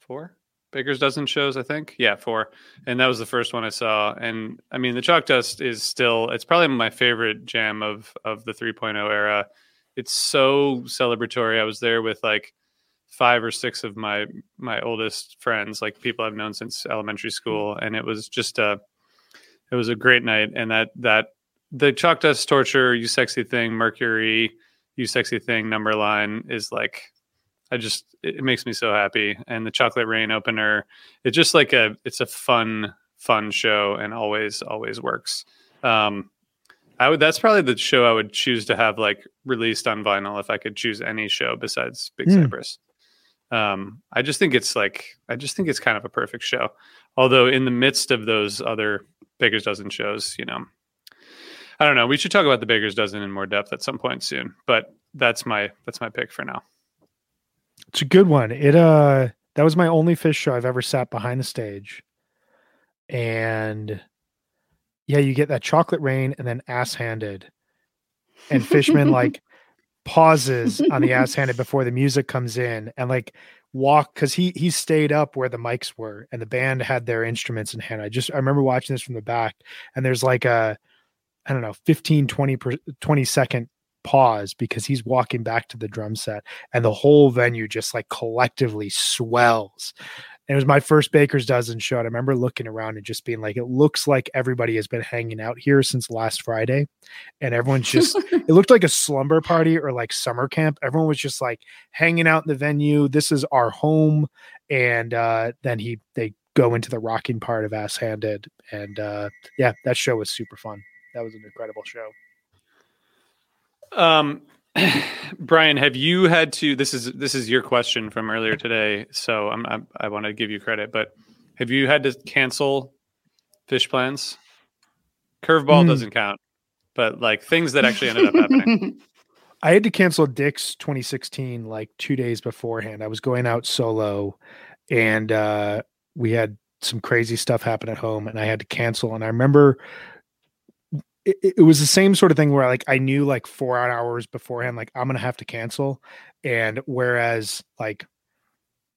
four Baker's dozen shows. I think, yeah, four, and that was the first one I saw. And I mean, the Chalk Dust is still. It's probably my favorite jam of of the 3.0 era. It's so celebratory. I was there with like five or six of my my oldest friends, like people I've known since elementary school, and it was just a. It was a great night, and that that the Chalk Dust torture, you sexy thing, Mercury you sexy thing number line is like i just it makes me so happy and the chocolate rain opener it's just like a it's a fun fun show and always always works um i would that's probably the show i would choose to have like released on vinyl if i could choose any show besides big Hmm. cypress um i just think it's like i just think it's kind of a perfect show although in the midst of those other baker's dozen shows you know I don't know. We should talk about the Baker's Dozen in more depth at some point soon. But that's my that's my pick for now. It's a good one. It uh that was my only Phish show I've ever sat behind the stage. And yeah, you get that chocolate rain and then ass handed. And Fishman like pauses on the ass handed before the music comes in and like walk because he he stayed up where the mics were and the band had their instruments in hand. I just I remember watching this from the back and there's like a I don't know 15 20 per, 20 second pause because he's walking back to the drum set and the whole venue just like collectively swells. And it was my first Baker's Dozen show. And I remember looking around and just being like, it looks like everybody has been hanging out here since last Friday. And everyone's just, it looked like a slumber party or like summer camp. Everyone was just like hanging out in the venue. This is our home. And uh, then he, they go into the rocking part of Ass Handed. And uh, yeah, that show was super fun. That was an incredible show. Um, Brian, have you had to? This is this is your question from earlier today, so I'm, I'm I want to give you credit, but have you had to cancel Phish plans? Curveball Hmm. doesn't count, but like things that actually ended up happening. I had to cancel Dick's 2016 like two days beforehand. I was going out solo and uh, we had some crazy stuff happen at home and I had to cancel. And I remember it, it was the same sort of thing where like I knew like four hours beforehand, like I'm going to have to cancel. And whereas like,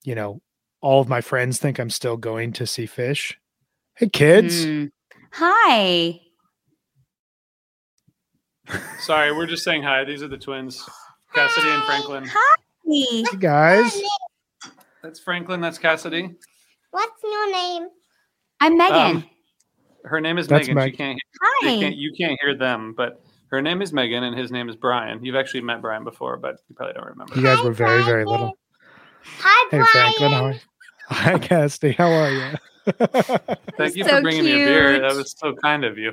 you know, all of my friends think I'm still going to see Phish. Hey kids. Mm. Hi. Sorry, we're just saying hi. These are the twins, Cassidy and Franklin. Hi. Hey guys. That's Franklin. That's Cassidy. What's your name? I'm Megan. Um, Her name is That's Megan. Meg- She can't, Hi. you can't. You can't hear them, but Her name is Megan, and his name is Brian. You've actually met Brian before, but you probably don't remember. You guys Hi, were very, very Brian. little. Hi, Hey, Franklin. How are Brian. you? Hi, Casty. How are you? Thank you So for bringing me a beer. That was so kind of you.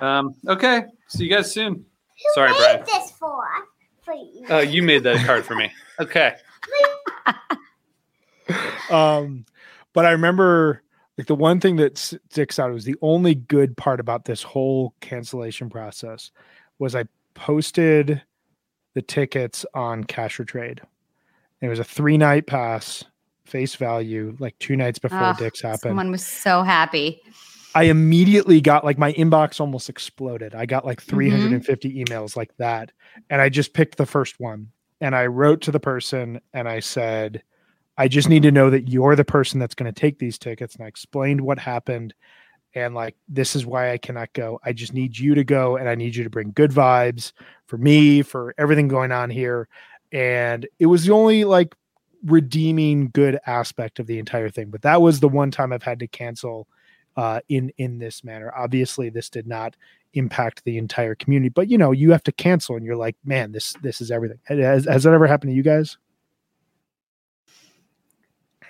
Um, okay, see you guys soon. Who Sorry, made Brian. this for? For you. Uh, you made that card for me. Okay. um, but I remember like the one thing that sticks out was the only good part about this whole cancellation process was I posted the tickets on Cash or Trade. It was a three night pass, face value, like two nights before Oh, Dick's happened. Someone was so happy. I immediately got like my inbox almost exploded. I got Mm-hmm. like 350 emails like that. And I just picked the first one and I wrote to the person and I said, I just need to know that you're the person that's going to take these tickets. And I explained what happened. And like, this is why I cannot go. I just need you to go and I need you to bring good vibes for me, for everything going on here. And it was the only like redeeming good aspect of the entire thing. But that was the one time I've had to cancel uh, in in this manner. Obviously, this did not impact the entire community, but you know, you have to cancel, and you're like, man, this this is everything. Has, has that ever happened to you guys?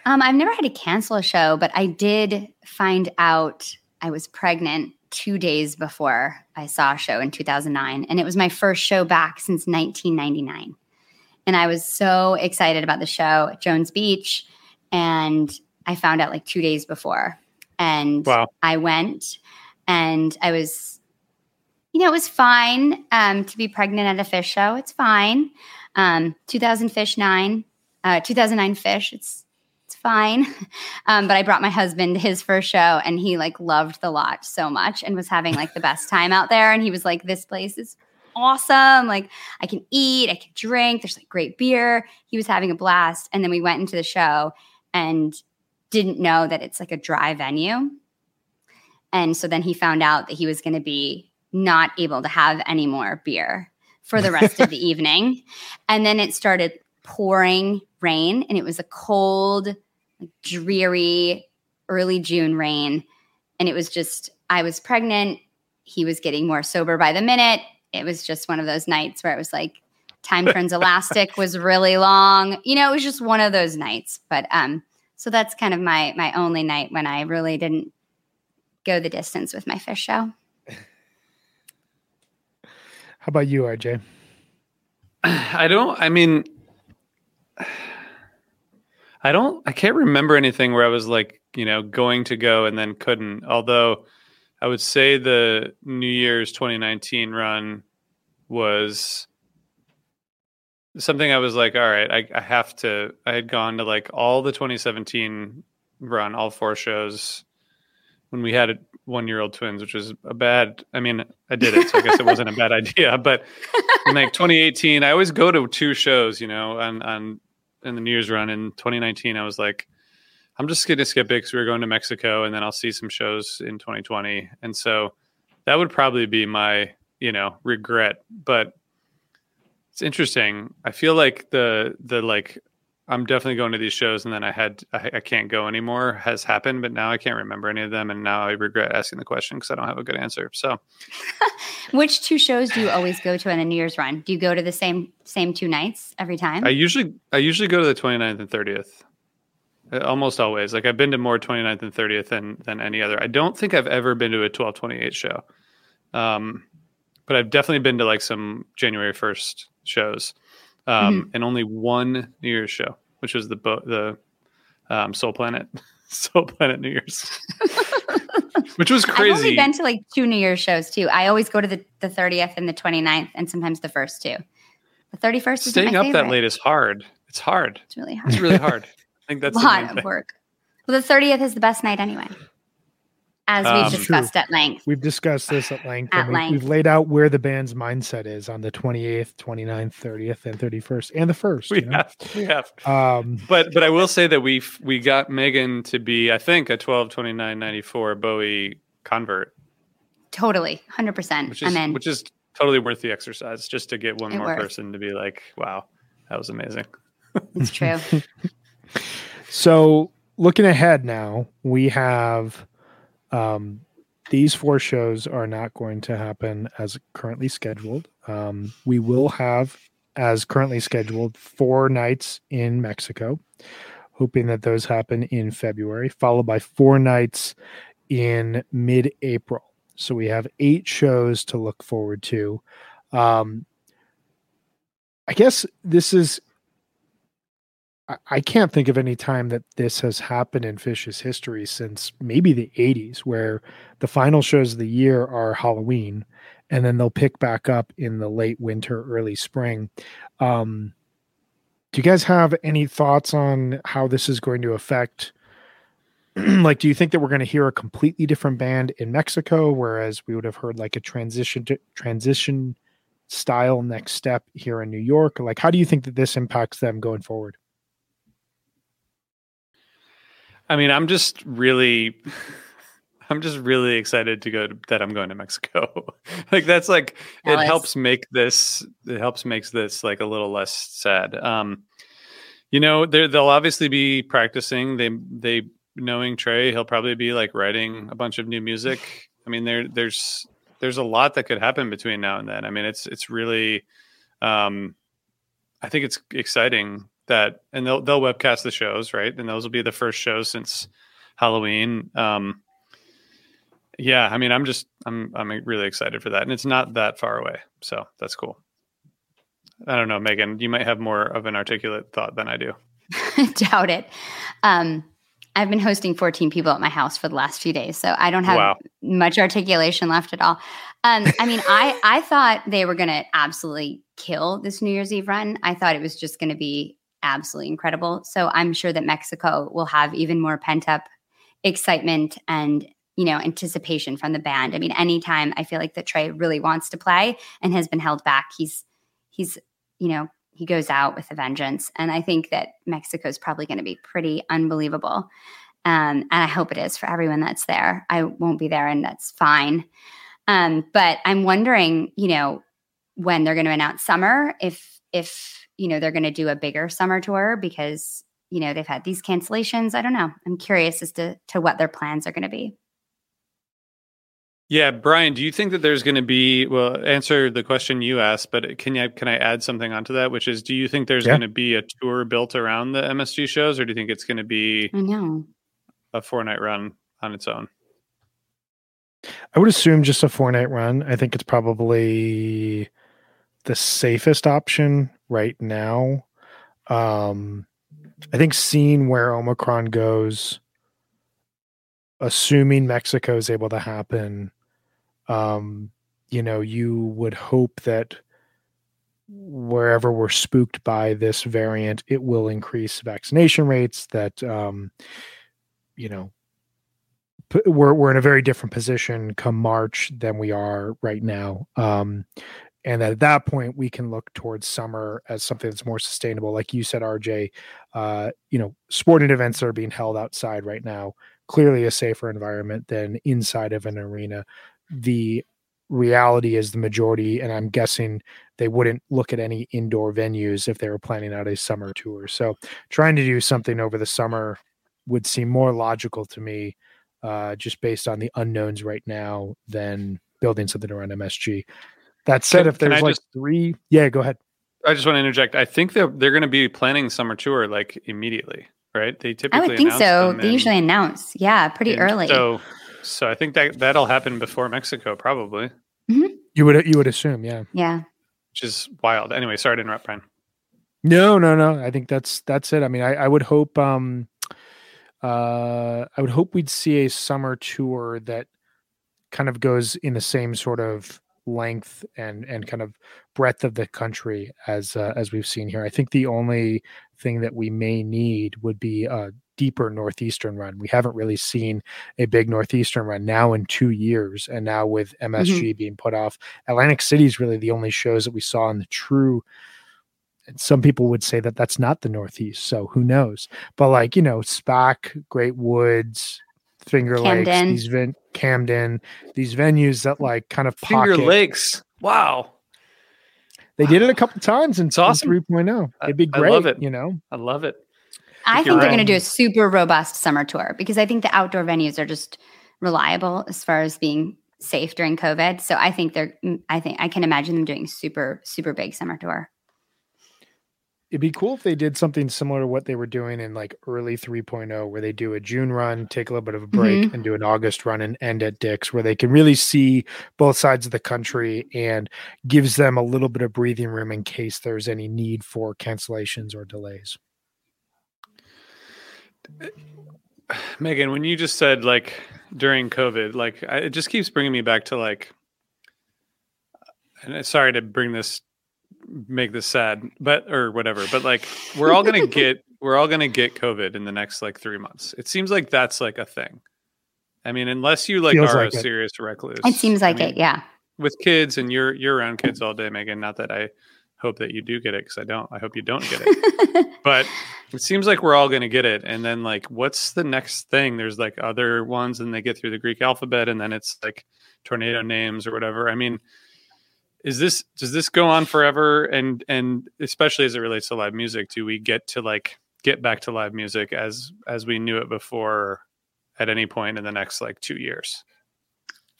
Um, I've never had to cancel a show, but I did find out I was pregnant two days before I saw a show in 2009. And it was my first show back since 1999. And I was so excited about the show at Jones Beach. And I found out like two days before. And Wow. I went and I was, you know, it was fine um, to be pregnant at a Phish show. It's fine. Um, 2000 Phish nine, uh, 2009 Phish. It's it's fine. Um, but I brought my husband to his first show, and he like loved the lot so much and was having like the best time out there. And he was like, "This place is awesome. Like I can eat, I can drink. There's like great beer." He was having a blast. And then we went into the show and didn't know that it's like a dry venue. And so then he found out that he was going to be not able to have any more beer for the rest of the evening. And then it started pouring rain, and it was a cold, dreary, early June rain. And it was just, I was pregnant. He was getting more sober by the minute. It was just one of those nights where it was like, time turns elastic was really long. You know, it was just one of those nights. But um, so that's kind of my my only night when I really didn't go the distance with my Phish show. How about you, RJ? I don't. I mean, I don't. I can't remember anything where I was like, you know, going to go and then couldn't. Although, I would say the New Year's 2019 run was something I was like, all right, I, I have to. I had gone to like all the 2017 run, all four shows when we had a one year old twins, which was a bad. I mean, I did it, so I guess it wasn't a bad idea. But in like 2018, I always go to two shows, you know, on on in the New Year's run. In 2019, I was like, I'm just gonna skip it because we were going to Mexico, and then I'll see some shows in 2020. And so that would probably be my, you know, regret. But it's interesting. I feel like the the like I'm definitely going to these shows, and then I had I, I can't go anymore has happened, but now I can't remember any of them, and now I regret asking the question because I don't have a good answer. So Which two shows do you always go to on a New Year's run? Do you go to the same same two nights every time? I usually I usually go to the 29th and 30th. Uh, Almost always. Like I've been to more 29th and 30th than than any other. I don't think I've ever been to a 1228 show. Um but I've definitely been to like some January 1st shows. Um and only one New Year's show, which was the bo- the um Soul Planet Soul Planet New Year's. which was crazy. I've only been to like two New Year's shows too. I always go to the, the 30th and the 29th and sometimes the first two. The 31st is Staying up favorite. that late is hard. It's hard. It's really hard. It's really hard. I think that's a lot of work. Well, the 30th is the best night anyway, as Um, we've discussed at length. We've discussed this at length. At and we, length. We've laid out where the band's mindset is on the 28th, 29th, 30th, and 31st, and the first. We you know? have. We have. Um, But but I will say that we we got Megan to be I think a twelve twenty nine ninety four Bowie convert, Totally, 100%. which is I'm in. which is totally worth the exercise just to get one It more worth. person to be like, wow, that was amazing. it's true. So looking ahead now, we have um, these four shows are not going to happen as currently scheduled. Um, we will have, as currently scheduled, four nights in Mexico, hoping that those happen in February, followed by four nights in mid April. So we have eight shows to look forward to. Um, I guess this is I can't think of any time that this has happened in Phish's history since maybe the 80s, where the final shows of the year are Halloween and then they'll pick back up in the late winter, early spring. Um, do you guys have any thoughts on how this is going to affect? like, do you think that we're going to hear a completely different band in Mexico, whereas we would have heard like a transition to transition style next step here in New York? Like, how do you think that this impacts them going forward? I mean, I'm just really, I'm just really excited to go to, that I'm going to Mexico. like that's like Alice. it helps make this it helps makes this like a little less sad. Um, you know, they'll obviously be practicing. They they knowing Trey, he'll probably be like writing a bunch of new music. I mean, there there's there's a lot that could happen between now and then. I mean, it's it's really, um, I think it's exciting that and they'll they'll webcast the shows right and those will be the first shows since halloween um yeah i mean i'm just i'm i'm really excited for that and it's not that far away so that's cool i don't know megan you might have more of an articulate thought than i do doubt it um I've been hosting 14 people at my house for the last few days, so I don't have wow. much articulation left at all. Um, I mean, I I thought they were going to absolutely kill this New Year's Eve run. I thought it was just going to be absolutely incredible. So I'm sure that Mexico will have even more pent up excitement and you know anticipation from the band. I mean, anytime I feel like that Trey really wants to play and has been held back, he's he's you know he goes out with a vengeance, and I think that Mexico is probably going to be pretty unbelievable. Um, and I hope it is for everyone that's there. I won't be there, and that's fine. Um, but I'm wondering, you know, when they're going to announce summer, if if you know they're going to do a bigger summer tour because you know they've had these cancellations. I don't know. I'm curious as to to what their plans are going to be. Yeah brian do you think that there's going to be well answer the question you asked but can you can i add something onto that which is do you think there's yeah. going to be a tour built around the msg shows or do you think it's going to be i know. a four night run on its own? I would assume just a four night run. I think it's probably the safest option right now. Um, I think seeing where Omicron goes, assuming Mexico is able to happen, um, you know, you would hope that wherever we're spooked by this variant, it will increase vaccination rates. That um, you know, we're we're in a very different position come March than we are right now. Um, and that at that point we can look towards summer as something that's more sustainable like you said rj uh, you know sporting events that are being held outside right now clearly a safer environment than inside of an arena. The reality is the majority and i'm guessing they wouldn't look at any indoor venues if they were planning out a summer tour. So trying to do something over the summer would seem more logical to me uh, just based on the unknowns right now than building something around msg that said, can, if there's like just, three, yeah, go ahead. I just want to interject. I think they're they're going to be planning summer tour like immediately, right? They typically. I would think so. They usually announce, yeah, pretty early. So, so I think that that'll happen before Mexico, probably. Mm-hmm. You would you would assume, yeah, yeah. Which is wild. Anyway, sorry to interrupt, Brian. No, no, no. I think that's that's it. I mean, I, I would hope um uh I would hope we'd see a summer tour that kind of goes in the same sort of length and and kind of breadth of the country as uh, as we've seen here. I think the only thing that we may need would be a deeper northeastern run. We haven't really seen a big northeastern run now in 2 years and now with MSG mm-hmm. being put off, Atlantic City is really the only shows that we saw in the true some people would say that that's not the Northeast, so who knows? But like you know, SPAC, Great Woods, Finger Camden. Lakes, these ven- Camden, these venues that like kind of pocket. Finger Lakes. Wow. They did it a couple times in, it's awesome. 3.0. It'd be great. I love it. You know, I love it. I think they're going to do a super robust summer tour because I think the outdoor venues are just reliable as far as being safe during COVID. So I think they're, mm, I think I can imagine them doing super, super big summer tour. It'd be cool if they did something similar to what they were doing in like early 3.0, where they do a June run, take a little bit of a break, Mhm. and do an August run and end at Dick's, where they can really see both sides of the country and gives them a little bit of breathing room in case there's any need for cancellations or delays. Megan, when you just said like during COVID, like I, it just keeps bringing me back to like, and sorry to bring this, make this sad, but or whatever, but like we're all gonna get, we're all gonna get COVID in the next like three months. It seems like that's like a thing. I mean, unless you like Feels are like a it. serious recluse. It seems I like mean, it. Yeah. with kids, and you're you're around kids all day, Megan. Not that I hope that you do get it because I don't. I hope you don't get it. but it seems like we're all going to get it and then like what's the next thing there's like other ones and they get through the greek alphabet and then it's like tornado names or whatever i mean is this does this go on forever? And and especially as it relates to live music do we get to like get back to live music as as we knew it before at any point in the next like two years?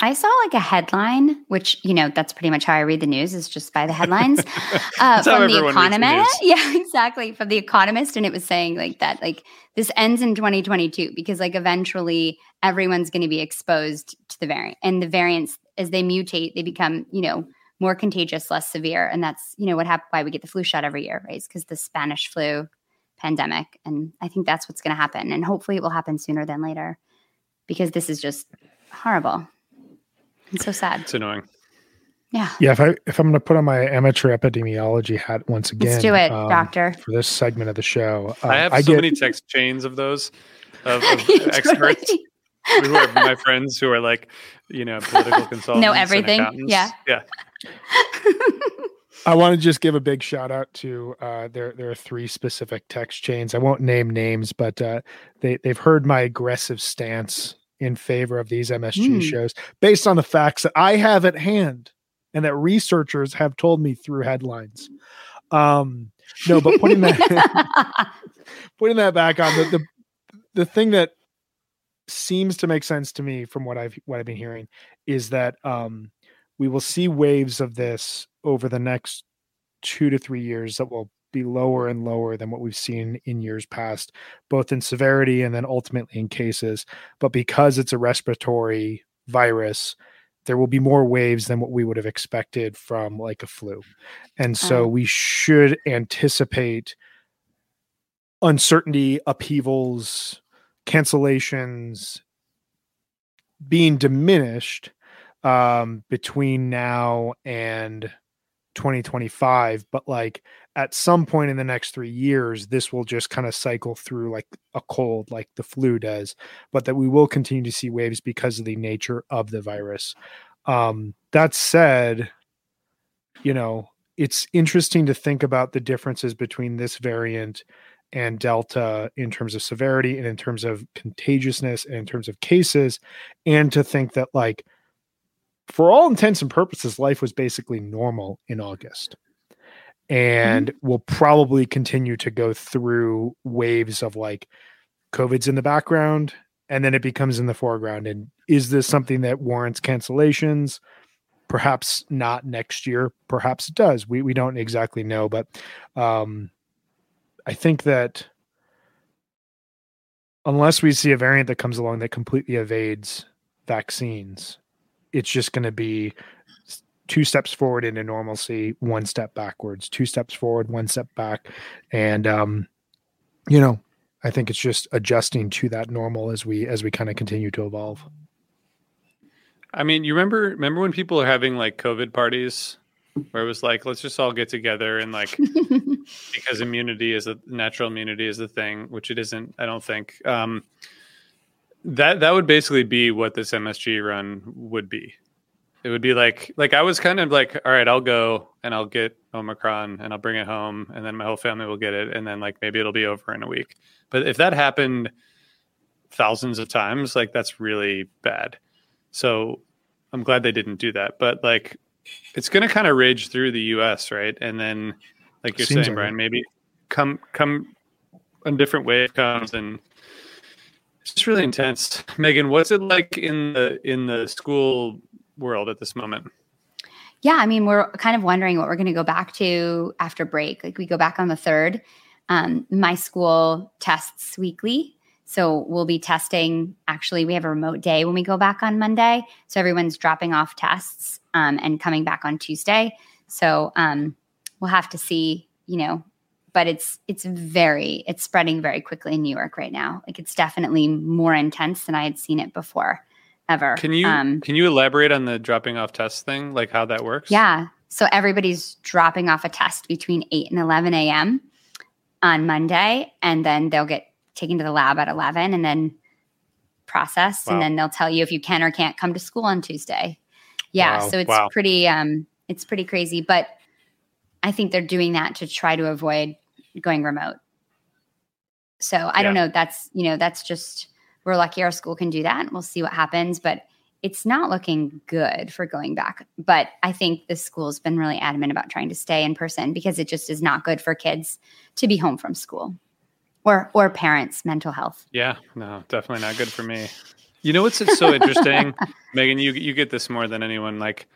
I saw like a headline, which you know that's pretty much how I read the news is just by the headlines uh, from the reads the Economist. Yeah, exactly from the Economist, and it was saying like that, like this ends in 2022 because like eventually everyone's going to be exposed to the variant, and the variants as they mutate, they become you know more contagious, less severe, and that's you know what happened. Why we get the flu shot every year, right? Because the Spanish flu pandemic, and I think that's what's going to happen, and hopefully it will happen sooner than later because this is just horrible. It's so sad. it's annoying Yeah. Yeah, if I if I'm going to put on my amateur epidemiology hat once again, Let's do it, um, doctor. for this segment of the show, uh, i have I so get, many text chains of those of, of experts totally- who are my friends who are like, you know, political consultants. and everything. accountants. Yeah. Yeah. I want to just give a big shout out to uh, there. There are three specific text chains. I won't name names, but uh, they they've heard my aggressive stance in favor of these MSG Hmm. shows based on the facts that I have at hand and that researchers have told me through headlines. Um, no, but putting that putting that back on the, the the thing that seems to make sense to me from what I've what I've been hearing is that um, we will see waves of this over the next two to three years that will be lower and lower than what we've seen in years past, both in severity and then ultimately in cases. But because it's a respiratory virus, there will be more waves than what we would have expected from like a flu. And so Oh. we should anticipate uncertainty, upheavals, cancellations being diminished um, between now and 2025 but like at some point in the next three years this will just kind of cycle through like a cold like the flu does but that we will continue to see waves because of the nature of the virus. Um that said you know it's interesting to think about the differences between this variant and delta in terms of severity and in terms of contagiousness and in terms of cases and to think that like for all intents and purposes, life was basically normal in August. And we'll probably continue to go through waves of like COVID's in the background and then it becomes in the foreground. And is this something that warrants cancellations? Perhaps not next year. Perhaps it does. We we don't exactly know, but um, I think that unless we see a variant that comes along that completely evades vaccines, it's just going to be two steps forward into normalcy, one step backwards, two steps forward, one step back. And um, you know, I think it's just adjusting to that normal as we as we kind of continue to evolve. I mean, you remember remember when people are having like COVID parties where it was like, let's just all get together and like because immunity is a natural immunity is a thing, which it isn't, I don't think. Um that that would basically be what this MSG run would be. It would be like like I was kind of like, all right, I'll go and I'll get Omicron and I'll bring it home and then my whole family will get it and then like maybe it'll be over in a week. But if that happened thousands of times, like that's really bad. So I'm glad they didn't do that. But like it's gonna kind of rage through the US, right? And then like you're Seems saying, like Brian, maybe come come a different wave comes and It's really intense. Megan, what's it like in the in the school world at this moment? Yeah, I mean, we're kind of wondering what we're going to go back to after break. Like we go back on the third. Um, my school tests weekly. So we'll be testing. Actually, we have a remote day when we go back on Monday. So everyone's dropping off tests um, and coming back on Tuesday. So um, we'll have to see, you know, but it's it's very it's spreading very quickly in New York right now. Like it's definitely more intense than I had seen it before ever. Can you um, can you elaborate on the dropping off test thing, like how that works? Yeah. So everybody's dropping off a test between eight and eleven a.m. on Monday, and then they'll get taken to the lab at eleven, and then processed, wow. and then they'll tell you if you can or can't come to school on Tuesday. Yeah. Wow. So it's wow. pretty um it's pretty crazy, but I think they're doing that to try to avoid going remote. So I yeah. don't know. That's you know that's just we're lucky our school can do that. We'll see what happens, but it's not looking good for going back. But I think the school's been really adamant about trying to stay in person because it just is not good for kids to be home from school or or parents' mental health. Yeah, no, definitely not good for me. You know what's so interesting, Megan? You you get this more than anyone. Like,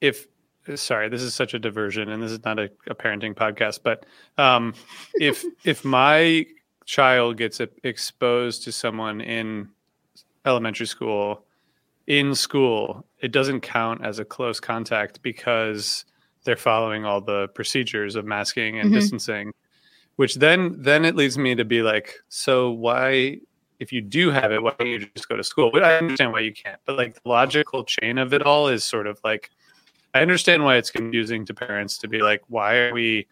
if sorry, this is such a diversion, and this is not a, a parenting podcast, but um, if if my child gets exposed to someone in elementary school in school it doesn't count as a close contact because they're following all the procedures of masking and mm-hmm. distancing which then then it leads me to be like so why if you do have it why don't you just go to school but i understand why you can't but like the logical chain of it all is sort of like i understand why it's confusing to parents to be like why are we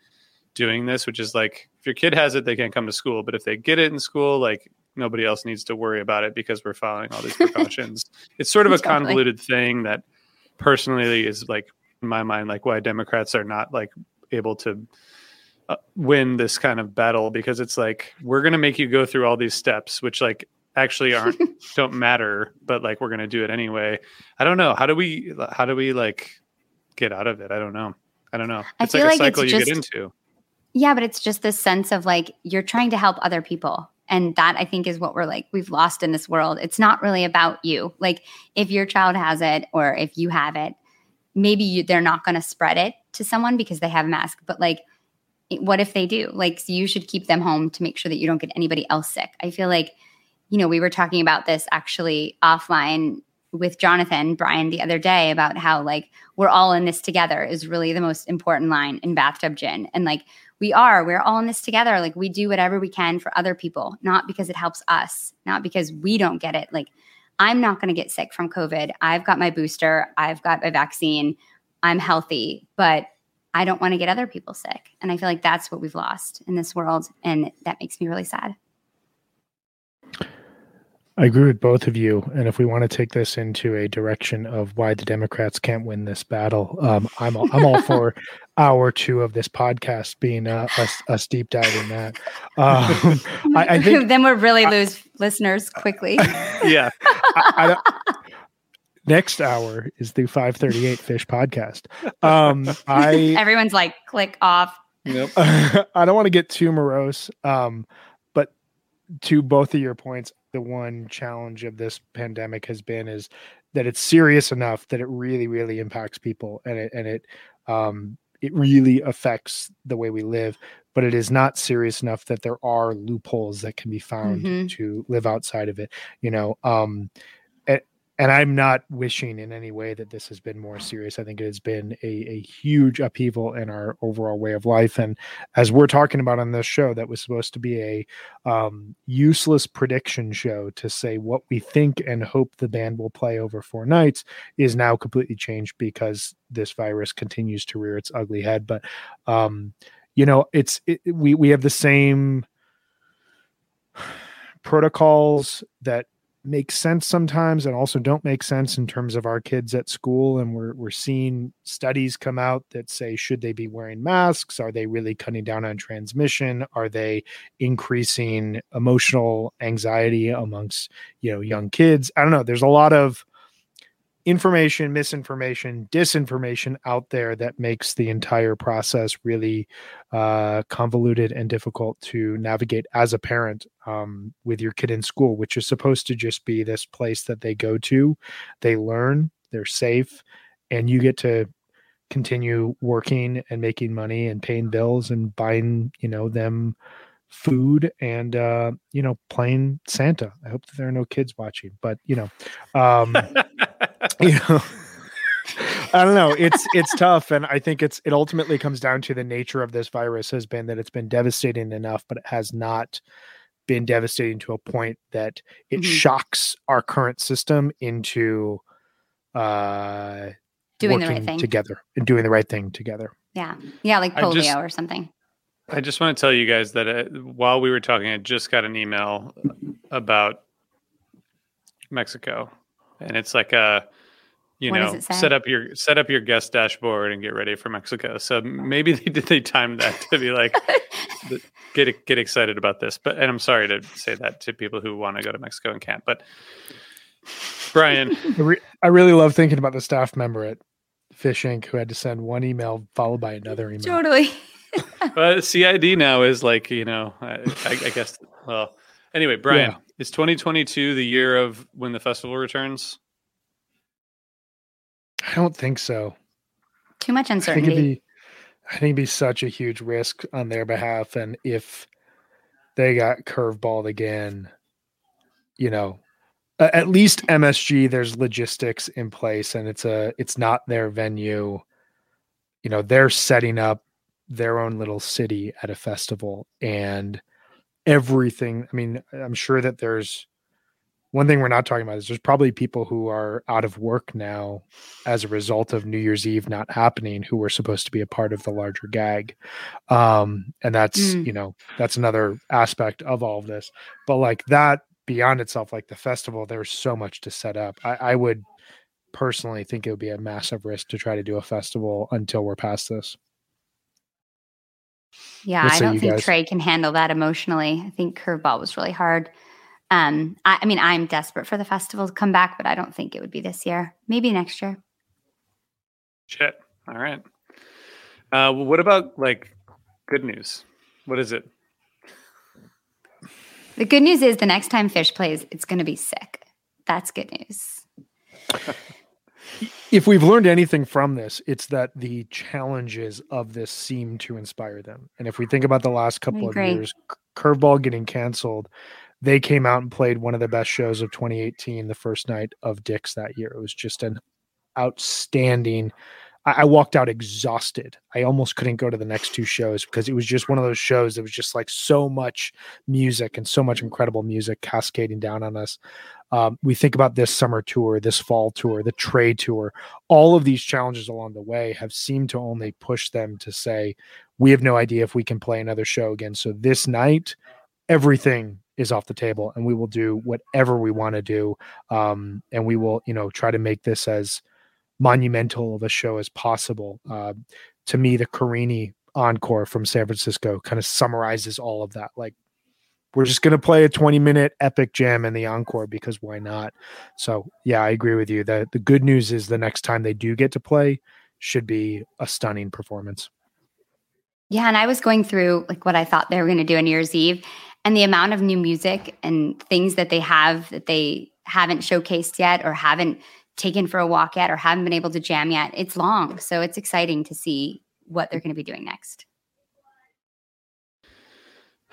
doing this which is like if your kid has it, they can't come to school. But if they get it in school, like nobody else needs to worry about it because we're following all these precautions. it's sort of a convoluted thing that personally is like in my mind, like why Democrats are not like able to uh, win this kind of battle because it's like we're going to make you go through all these steps, which like actually aren't don't matter, but like we're going to do it anyway. I don't know. How do we how do we like get out of it? I don't know. I don't know. It's like a cycle you just, get into. Yeah, but it's just this sense of like you're trying to help other people. And that I think is what we're like, we've lost in this world. It's not really about you. Like, if your child has it or if you have it, maybe you, they're not going to spread it to someone because they have a mask. But like, what if they do? Like, so you should keep them home to make sure that you don't get anybody else sick. I feel like, you know, we were talking about this actually offline with Jonathan Brian the other day about how like we're all in this together is really the most important line in bathtub gin. And like we are we're all in this together. Like we do whatever we can for other people not because it helps us not because we don't get it. Like i'm not going to get sick from covid. I've got my booster. I've got my vaccine. I'm healthy but i don't want to get other people sick. And i feel like that's what we've lost in this world and that makes me really sad I agree with both of you. And if we want to take this into a direction of why the Democrats can't win this battle, um, I'm all, I'm all for hour two of this podcast being a us, us deep diving that. Um, I, I, think then we'll really lose listeners quickly. yeah. I, next hour is the 538 Phish podcast. Um, I everyone's like click off. Yep. I don't want to get too morose. Um, but to both of your points, the one challenge of this pandemic has been is that it's serious enough that it really really impacts people and it and it um it really affects the way we live but it is not serious enough that there are loopholes that can be found mm-hmm. to live outside of it you know um and I'm not wishing in any way that this has been more serious. I think it has been a, a huge upheaval in our overall way of life. And as we're talking about on this show, that was supposed to be a um, useless prediction show to say what we think and hope the band will play over four nights is now completely changed because this virus continues to rear its ugly head. But um, you know, it's it, we we have the same protocols that make sense sometimes and also don't make sense in terms of our kids at school and we're we're seeing studies come out that say should they be wearing masks? Are they really cutting down on transmission? Are they increasing emotional anxiety amongst you know young kids? I don't know. There's a lot of information, misinformation, disinformation out there that makes the entire process really uh, convoluted and difficult to navigate as a parent um, with your kid in school, which is supposed to just be this place that they go to, they learn, they're safe, and you get to continue working and making money and paying bills and buying, you know, them food and uh you know playing santa. I hope that there are no kids watching but you know um you know i don't know it's it's tough and i think it's it ultimately comes down to the nature of this virus has been that it's been devastating enough but it has not been devastating to a point that it Mhm. shocks our current system into uh Doing the right thing. together and doing the right thing together Yeah. Yeah, like I polio just- or something. I just want to tell you guys that uh, while we were talking, I just got an email about Mexico, and it's like a, you What know, set up your set up your guest dashboard and get ready for Mexico. So maybe they did they timed that to be like get get excited about this. But and I'm sorry to say that to people who want to go to Mexico and can't. But Brian, I, re- I really love thinking about the staff member at Phish Inc. who had to send one email followed by another email. Totally. but CID now is like you know, I, I, I guess. Well, anyway, Brian, Yeah. is 2022 the year of when the festival returns? I don't think so. Too much I think it'd uncertainty. be, I think it'd be such a huge risk on their behalf, and if they got curveballed again, you know, at least MSG, there's logistics in place, and it's a, it's not their venue. You know, they're setting up their own little city at a festival, and everything. I mean, I'm sure that there's one thing we're not talking about is there's probably people who are out of work now as a result of New Year's Eve not happening who were supposed to be a part of the larger gag. Um, and that's, Mm. you know, that's another aspect of all of this. But like that beyond itself, like the festival, there's so much to set up. I, I would personally think it would be a massive risk to try to do a festival until we're past this. Yeah, What I don't think guys? Trey can handle that emotionally. I think curveball was really hard. Um, I, I mean, I'm desperate for the festival to come back, but I don't think it would be this year. Maybe next year. Shit. All right. Uh, well, what about like good news? What is it? The good news is the next time Phish plays, it's going to be sick. That's good news. if we've learned anything from this, it's that the challenges of this seem to inspire them. And if we think about the last couple of years, Curveball getting canceled, they came out and played one of the best shows of 2018 the first night of Dick's that year. It was just an outstanding. I, I walked out exhausted. I almost couldn't go to the next two shows because it was just one of those shows that was just like so much music and so much incredible music cascading down on us. Um, we think about this summer tour, this fall tour, the trade tour, all of these challenges along the way have seemed to only push them to say, we have no idea if we can play another show again. So this night, everything is off the table and we will do whatever we want to do. Um, and we will, you know, try to make this as monumental of a show as possible. Uh, to me, the Carini encore from San Francisco kind of summarizes all of that. Like, we're just going to play a 20 minute epic jam in the encore because why not? So, yeah, I agree with you. The, the good news is the next time they do get to play should be a stunning performance. Yeah, and I was going through like what I thought they were going to do on New Year's Eve, and the amount of new music and things that they have that they haven't showcased yet, or haven't taken for a walk yet, or haven't been able to jam yet. It's long, so it's exciting to see what they're going to be doing next.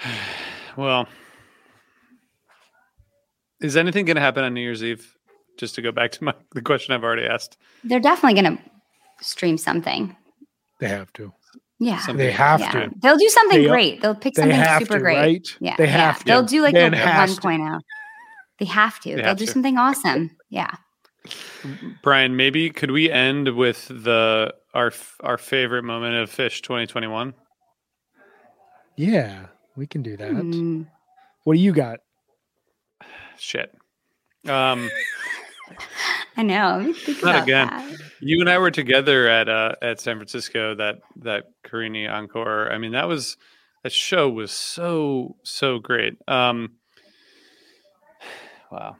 Well, is anything going to happen on New Year's Eve? Just to go back to my the question I've already asked. They're definitely going to stream something. They have to. Yeah, Something. They have yeah. to. They'll do something They- great. They'll pick They something super to, great. right? Yeah, They yeah. have to. They'll do like Ben a, a has to. 1.0. They have to. They They'll have do to. something awesome. Yeah. Brian, maybe could we end with the our our favorite moment of Phish 2021? Yeah, we can do that. Mm. What do you got? Shit. Um, I know. Think Not about again. that. you and I were together at uh, at San Francisco that that Carini encore. I mean, that was that show was so so great. Um, wow.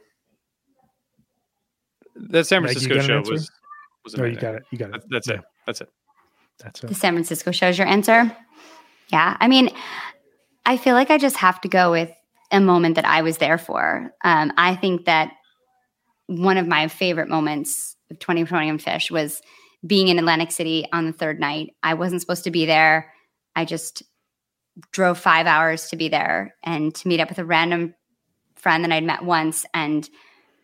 That San Francisco got show answer? was was No, you got it. You got it. That's Yeah. it. That's it. That's it. The. San Francisco show's your answer? Yeah. I mean, I feel like I just have to go with a moment that I was there for. Um, I think that one of my favorite moments of 2020 and Phish was being in Atlantic City on the third night. I wasn't supposed to be there. I just drove five hours to be there and to meet up with a random friend that I'd met once. And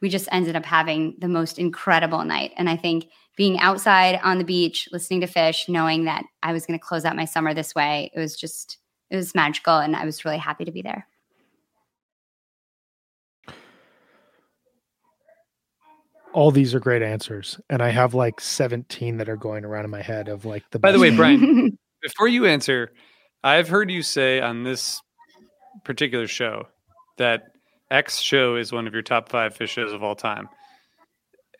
we just ended up having the most incredible night. And I think being outside on the beach, listening to Phish, knowing that I was going to close out my summer this way, it was just, it was magical. And I was really happy to be there. All these are great answers, and I have like 17 that are going around in my head of like the. By the way, Brian, before you answer, I've heard you say on this particular show that X show is one of your top five Phish shows of all time.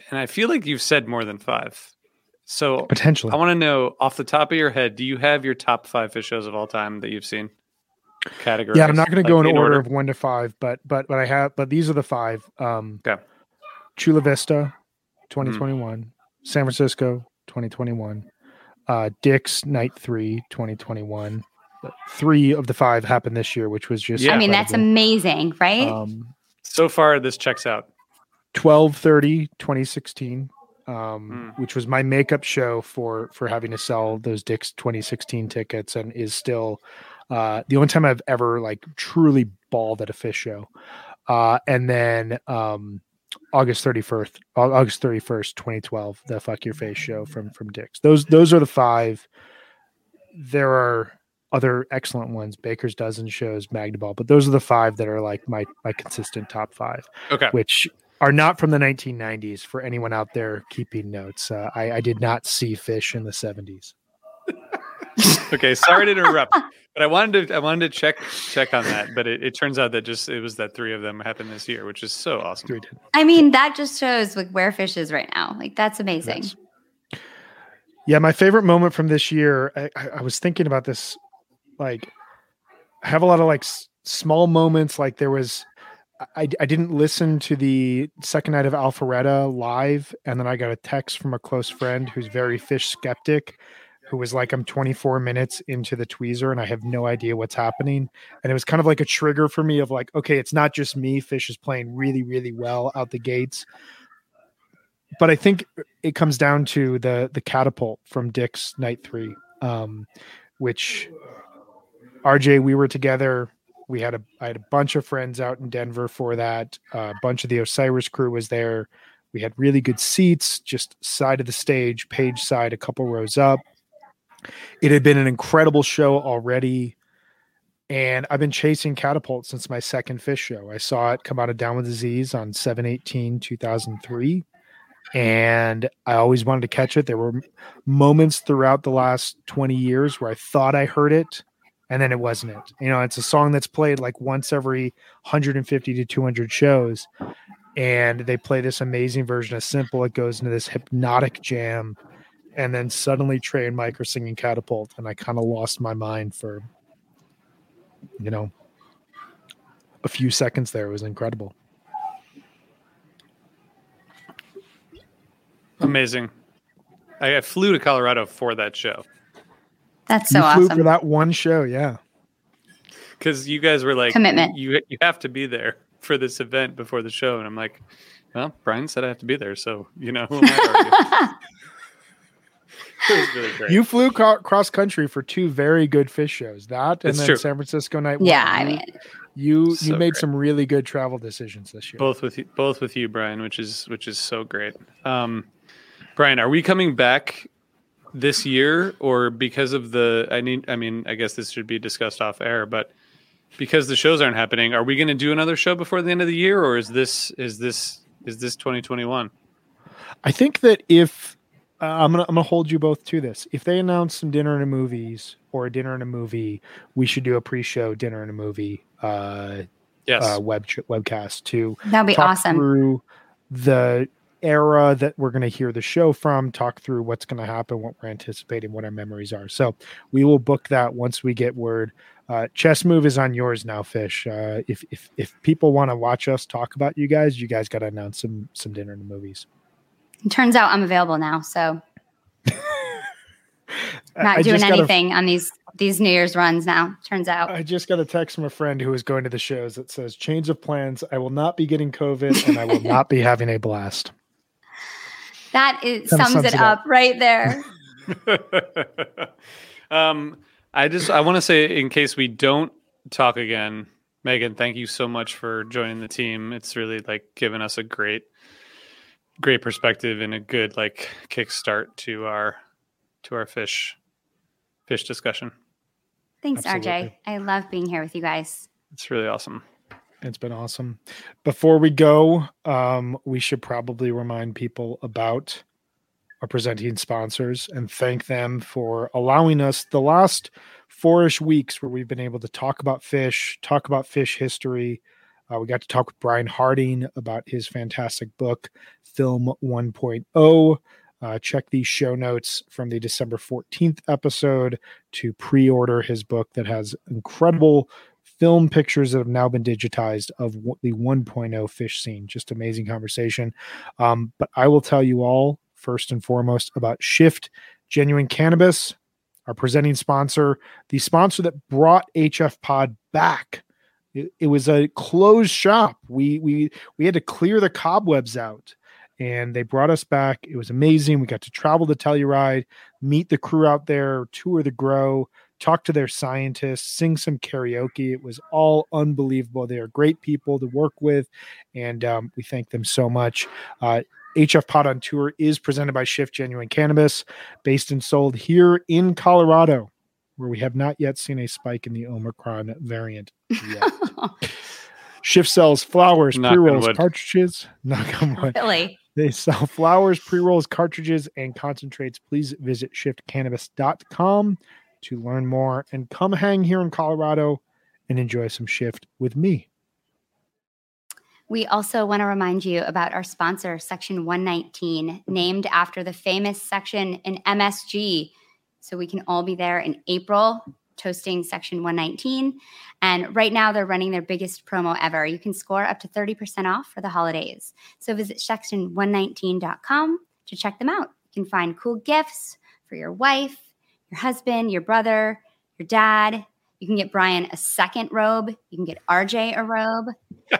And I feel like you've said more than five. So potentially, I want to know off the top of your head, do you have your top five Phish shows of all time that you've seen? Category. yeah, I'm not going to go in order, of one to five, but but but I have, but these are the five. Um, Okay. Chula Vista, 2021, San Francisco, 2021, uh, Dick's Night Three, 2021. Three of the five happened this year, which was just. Yeah. I mean, that's amazing, right? Um, So far, this checks out. 1230 2016 um Mm. which was my makeup show for for having to sell those dick's 2016 tickets and is still uh the only time i've ever like truly balled at a Phish show uh and then um august 31st august 31st 2012 the fuck your face show from from dick's those those are the five there are other excellent ones baker's dozen shows Magnaball, but those are the five that are like my my consistent top five Okay. which are not from the 1990s for anyone out there keeping notes. Uh, I, I did not see Phish in the 70s. Okay. Sorry to interrupt, but I wanted to I wanted to check check on that. But it, it turns out that just it was that three of them happened this year, which is so awesome. I mean, that just shows like where Phish is right now. Like that's amazing. Yes. Yeah, my favorite moment from this year, I, I, I was thinking about this. Like, I have a lot of like s- small moments. Like, there was, I, I didn't listen to the second night of Alpharetta live. And then I got a text from a close friend who's very Phish skeptic, who was like, I'm 24 minutes into the tweezer and I have no idea what's happening. And it was kind of like a trigger for me of like, okay, it's not just me. Phish is playing really, really well out the gates. But I think it comes down to the the catapult from Dick's Night Three, um, which RJ we were together. We had a I had a bunch of friends out in Denver for that. Uh, a bunch of the Osiris crew was there. We had really good seats, just side of the stage, page side, a couple rows up. It had been an incredible show already. And I've been chasing Catapult since my second Phish show. I saw it come out of Down with Disease on 718 2003 and I always wanted to catch it. There were moments throughout the last 20 years where I thought I heard it and then it wasn't it. You know, it's a song that's played like once every 150 to 200 shows and they play this amazing version of Simple. It goes into this hypnotic jam and then suddenly Trey and Mike are singing Catapult and I kind of lost my mind for you know a few seconds there. It was incredible. Amazing. I, I flew to Colorado for that show That's so you flew awesome. for that one show, yeah. because you guys were like Commitment. You you have to be there for this event before the show, and I'm like, well, Brian said I have to be there, so you know who am I to argue? It was really great. You flew co- cross country for two very good Phish shows. That and It's then true. San Francisco night. yeah, one. I mean, you So you made great. some really good travel decisions this year. both with you, both with you, Brian, which is which is so great. Um, Brian, are we coming back this year, or because of the? I need. I mean, I guess this should be discussed off air, but because the shows aren't happening, are we going to do another show before the end of the year, or is this is this is this 2021? I think that if uh, I'm gonna I'm gonna hold you both to this. If they announce some dinner and a movies or a dinner and a movie, we should do a pre-show dinner and a movie uh, Yes. uh, web webcast to that'd be talk awesome. through the era that we're going to hear the show from, talk through what's going to happen, what we're anticipating, what our memories are. So we will book that once we get word. Uh, chess move is on yours now, Phish. Uh, if if if people want to watch us talk about you guys, you guys got to announce some some dinner and a movies. It turns out I'm available now, so not I doing just got a- anything on these these New Year's runs now. Turns out. I just got a text from a friend who is going to the shows that says, "Change of plans. I will not be getting COVID, and I will not be having a blast." That is, sums, sums it it up up. right there. um, I just I want to say in case we don't talk again, Megan, thank you so much for joining the team. It's really like given us a great, great perspective and a good like kickstart to our to our Phish Phish discussion. Thanks, RJ. I love being here with you guys. It's really awesome. It's been awesome. Before we go, um, we should probably remind people about our presenting sponsors and thank them for allowing us the last four-ish weeks where we've been able to talk about Phish, talk about Phish history. Uh, we got to talk with Brian Harding about his fantastic book, Film 1.0. Uh, check the show notes from the December 14th episode to pre order his book that has incredible film pictures that have now been digitized of the 1.0 Phish scene. Just amazing conversation. Um, but I will tell you all, first and foremost, about Shift Genuine Cannabis, our presenting sponsor, the sponsor that brought HF Pod back. It, it was a closed shop. We we we had to clear the cobwebs out, and they brought us back. It was amazing. We got to travel to Telluride, meet the crew out there, tour the grow, talk to their scientists, sing some karaoke. It was all unbelievable. They are great people to work with, and um, we thank them so much. Uh, HF Pod on Tour is presented by Shift Genuine Cannabis, based and sold here in Colorado, where we have not yet seen a spike in the Omicron variant yet. Shift sells flowers, pre rolls, cartridges. Knock on wood. really? They sell flowers, pre rolls, cartridges, and concentrates. Please visit shiftcannabis.com to learn more and come hang here in Colorado and enjoy some shift with me. We also want to remind you about our sponsor, Section 119, named after the famous section in MSG. So we can all be there in April toasting Section 119. And right now they're running their biggest promo ever. You can score up to 30% off for the holidays. So visit section119.com to check them out. You can find cool gifts for your wife, your husband, your brother, your dad. You can get Brian a second robe. You can get RJ a robe.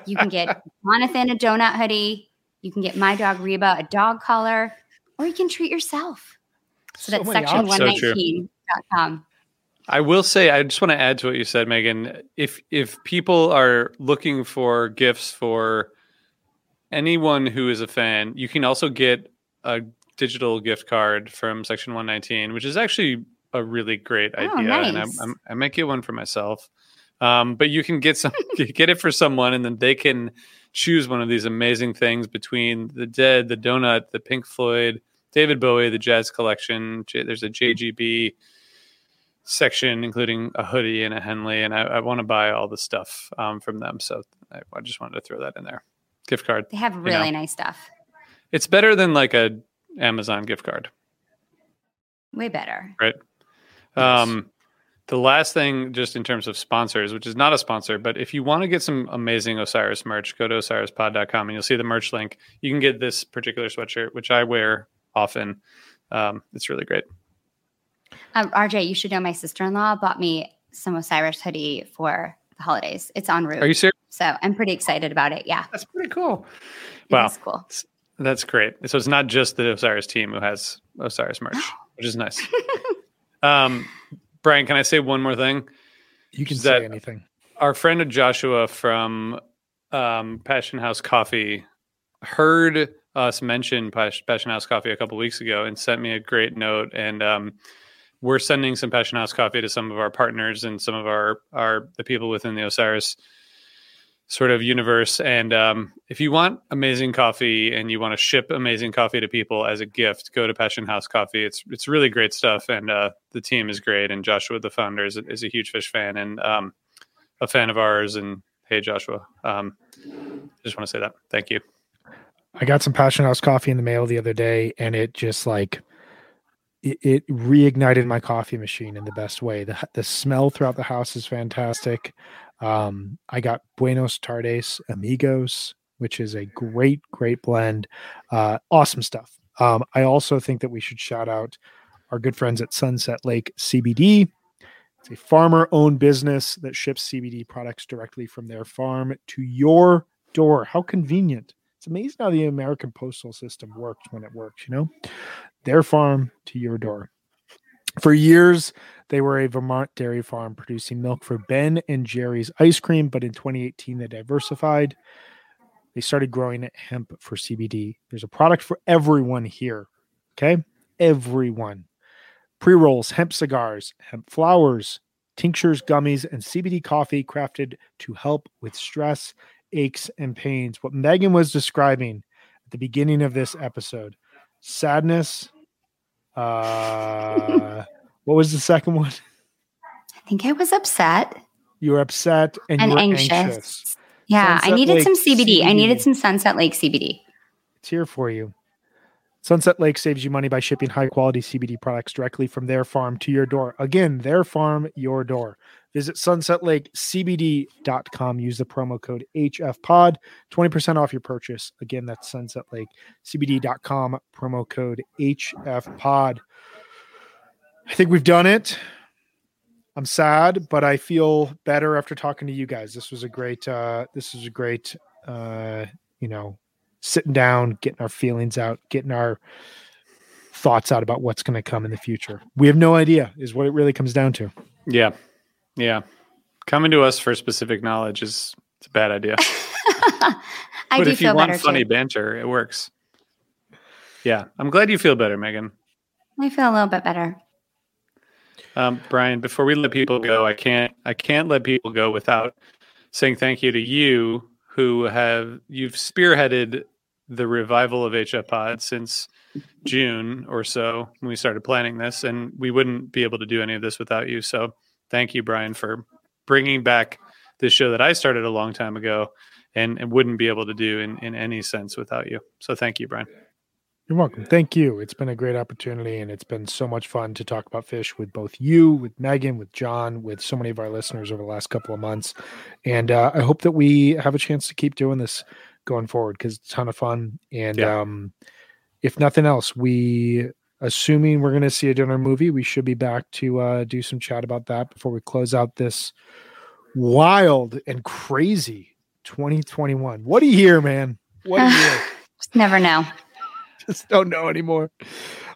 You can get Jonathan a donut hoodie. You can get my dog Reba a dog collar, or you can treat yourself. So, that's many options. So true. section119.com. I will say, I just want to add to what you said, Megan. If if people are looking for gifts for anyone who is a fan, you can also get a digital gift card from Section 119, which is actually a really great Oh, idea. And I, nice. I'm, I might get one for myself. Um, but you can get some, get it for someone, and then they can choose one of these amazing things between the Dead, the Donut, the Pink Floyd, David Bowie, the Jazz Collection. There's a JGB section, including a hoodie and a Henley, and I, I want to buy all the stuff um, from them. So I, I just wanted to throw that in there. Gift card. They have know. really nice stuff. It's better than like a Amazon gift card. Way better. Right. Um, the last thing, just in terms of sponsors, which is not a sponsor, but if you want to get some amazing Osiris merch, go to osirispod.com and you'll see the merch link. You can get this particular sweatshirt, which I wear often. Um, it's really great. Um, RJ, you should know my sister in law bought me some Osiris hoodie for the holidays. It's en route. Are you serious? so I'm pretty excited about it. Yeah. That's pretty cool. it Wow. is cool. That's great. So it's not just the Osiris team who has Osiris merch, which is nice. um, Brian, can I say one more thing? You can say anything. our friend Joshua from um, Passion House Coffee heard us mention Pas- Passion House Coffee a couple weeks ago and sent me a great note. And um, we're sending some Passion House Coffee to some of our partners and some of our our the people within the Osiris sort of universe. And um, if you want amazing coffee and you want to ship amazing coffee to people as a gift, go to Passion House Coffee. It's it's really great stuff, and uh, the team is great. And Joshua, the founder, is, is a huge Phish fan and um, a fan of ours. And hey, Joshua, um, I just want to say that. Thank you. I got some Passion House coffee in the mail the other day, and it just like it, it reignited my coffee machine in the best way. The the smell throughout the house is fantastic. Um, I got Buenos Tardes Amigos, which is a great, great blend. Uh, awesome stuff. Um, I also think that we should shout out our good friends at Sunset Lake CBD. It's a farmer owned business that ships CBD products directly from their farm to your door. How convenient. It's amazing how the American postal system works when it works, you know? Their farm to your door. For years, they were a Vermont dairy farm producing milk for Ben and Jerry's ice cream, but in 2018, they diversified. They started growing hemp for CBD. There's a product for everyone here. Okay. Everyone. Pre rolls, hemp cigars, hemp flowers, tinctures, gummies, and CBD coffee crafted to help with stress, aches, and pains. What Megan was describing at the beginning of this episode sadness, uh, what was the second one? I think I was upset You were upset and, and were anxious. anxious. Yeah, Sunset I needed Lake some CBD. I needed some Sunset Lake CBD. It's here for you. Sunset Lake saves you money by shipping high quality CBD products directly from their farm to your door. Again, their farm, your door. Visit sunsetlakecbd.com. Use the promo code HFPOD, 20% off your purchase. Again, that's sunsetlakecbd.com, promo code HFPOD. I think we've done it. I'm sad, but I feel better after talking to you guys. This was a great uh this was a great uh you know sitting down, getting our feelings out, getting our thoughts out about what's going to come in the future. We have no idea, is what it really comes down to. Yeah. Yeah. Coming to us for specific knowledge is it's a bad idea. I but do if you want funny too. banter, it works. Yeah. I'm glad you feel better, Megan. I feel a little bit better. Um, Brian, before we let people go, I can't I can't let people go without saying thank you to you who have you've spearheaded the revival of HF Pod since June or so when we started planning this, and we wouldn't be able to do any of this without you. So thank you, Brian, for bringing back this show that I started a long time ago and, and wouldn't be able to do in, in any sense without you. So thank you, Brian. You're welcome. Thank you. It's been a great opportunity and it's been so much fun to talk about Phish with both you, with Megan, with John, with so many of our listeners over the last couple of months. And uh, I hope that we have a chance to keep doing this going forward because it's a ton of fun. And Yeah. um, if nothing else, we, assuming we're going to see a dinner movie, we should be back to uh, do some chat about that before we close out this wild and crazy 2021. What a year, man. What a year Just never know. just don't know anymore.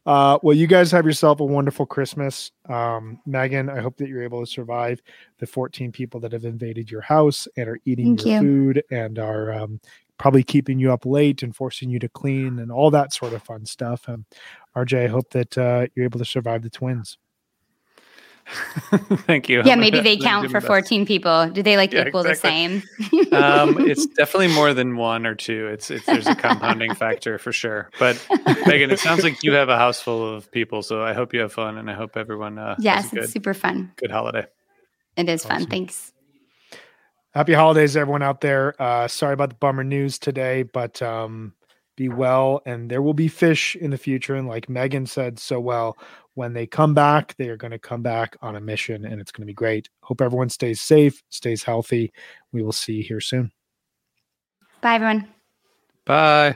Uh, well, you guys have yourself a wonderful Christmas. Um, Megan, I hope that you're able to survive the 14 people that have invaded your house and are eating Thank your you. food and are um, probably keeping you up late and forcing you to clean and all that sort of fun stuff. And RJ, I hope that uh, you're able to survive the twins. thank you. Yeah, maybe they count for my best. 14 people. Do they like Yeah, equal exactly. the same? um, it's definitely more than one or two. It's it's there's a compounding factor for sure. But Megan, it sounds like you have a house full of people, so I hope you have fun, and I hope everyone uh, yes, has a good it's super fun. good holiday. It is fun. Thanks. Happy holidays, everyone out there. Uh, sorry about the bummer news today, but um, be well. And there will be Phish in the future. And like Megan said so well, when they come back, they are going to come back on a mission and it's going to be great. Hope everyone stays safe, stays healthy. We will see you here soon. Bye, everyone. Bye.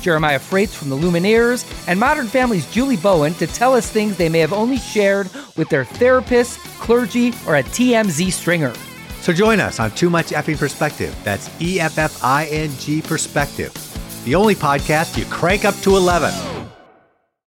Jeremiah Fraites from the Lumineers, and Modern Family's Julie Bowen to tell us things they may have only shared with their therapist, clergy, or a TMZ stringer. So join us on Too Much Effing Perspective. That's E F F I N G Perspective, the only podcast you crank up to 11.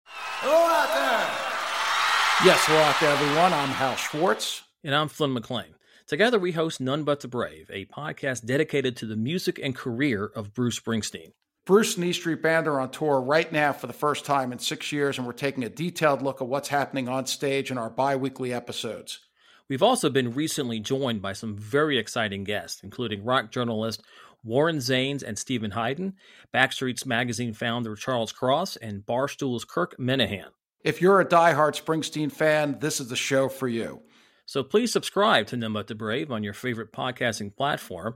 Hello out there. Yes, hello out there, everyone. I'm Hal Schwartz. And I'm Flynn McLean. Together, we host None But the Brave, a podcast dedicated to the music and career of Bruce Springsteen. Bruce and E Street Band are on tour right now for the first time in six years, and we're taking a detailed look at what's happening on stage in our bi weekly episodes. We've also been recently joined by some very exciting guests, including rock journalist Warren Zanes and Steven Hyden, Backstreet's Magazine founder Charles Cross, and Barstool's Kirk Minihane. If you're a diehard Springsteen fan, this is the show for you. So please subscribe to None But the Brave on your favorite podcasting platform,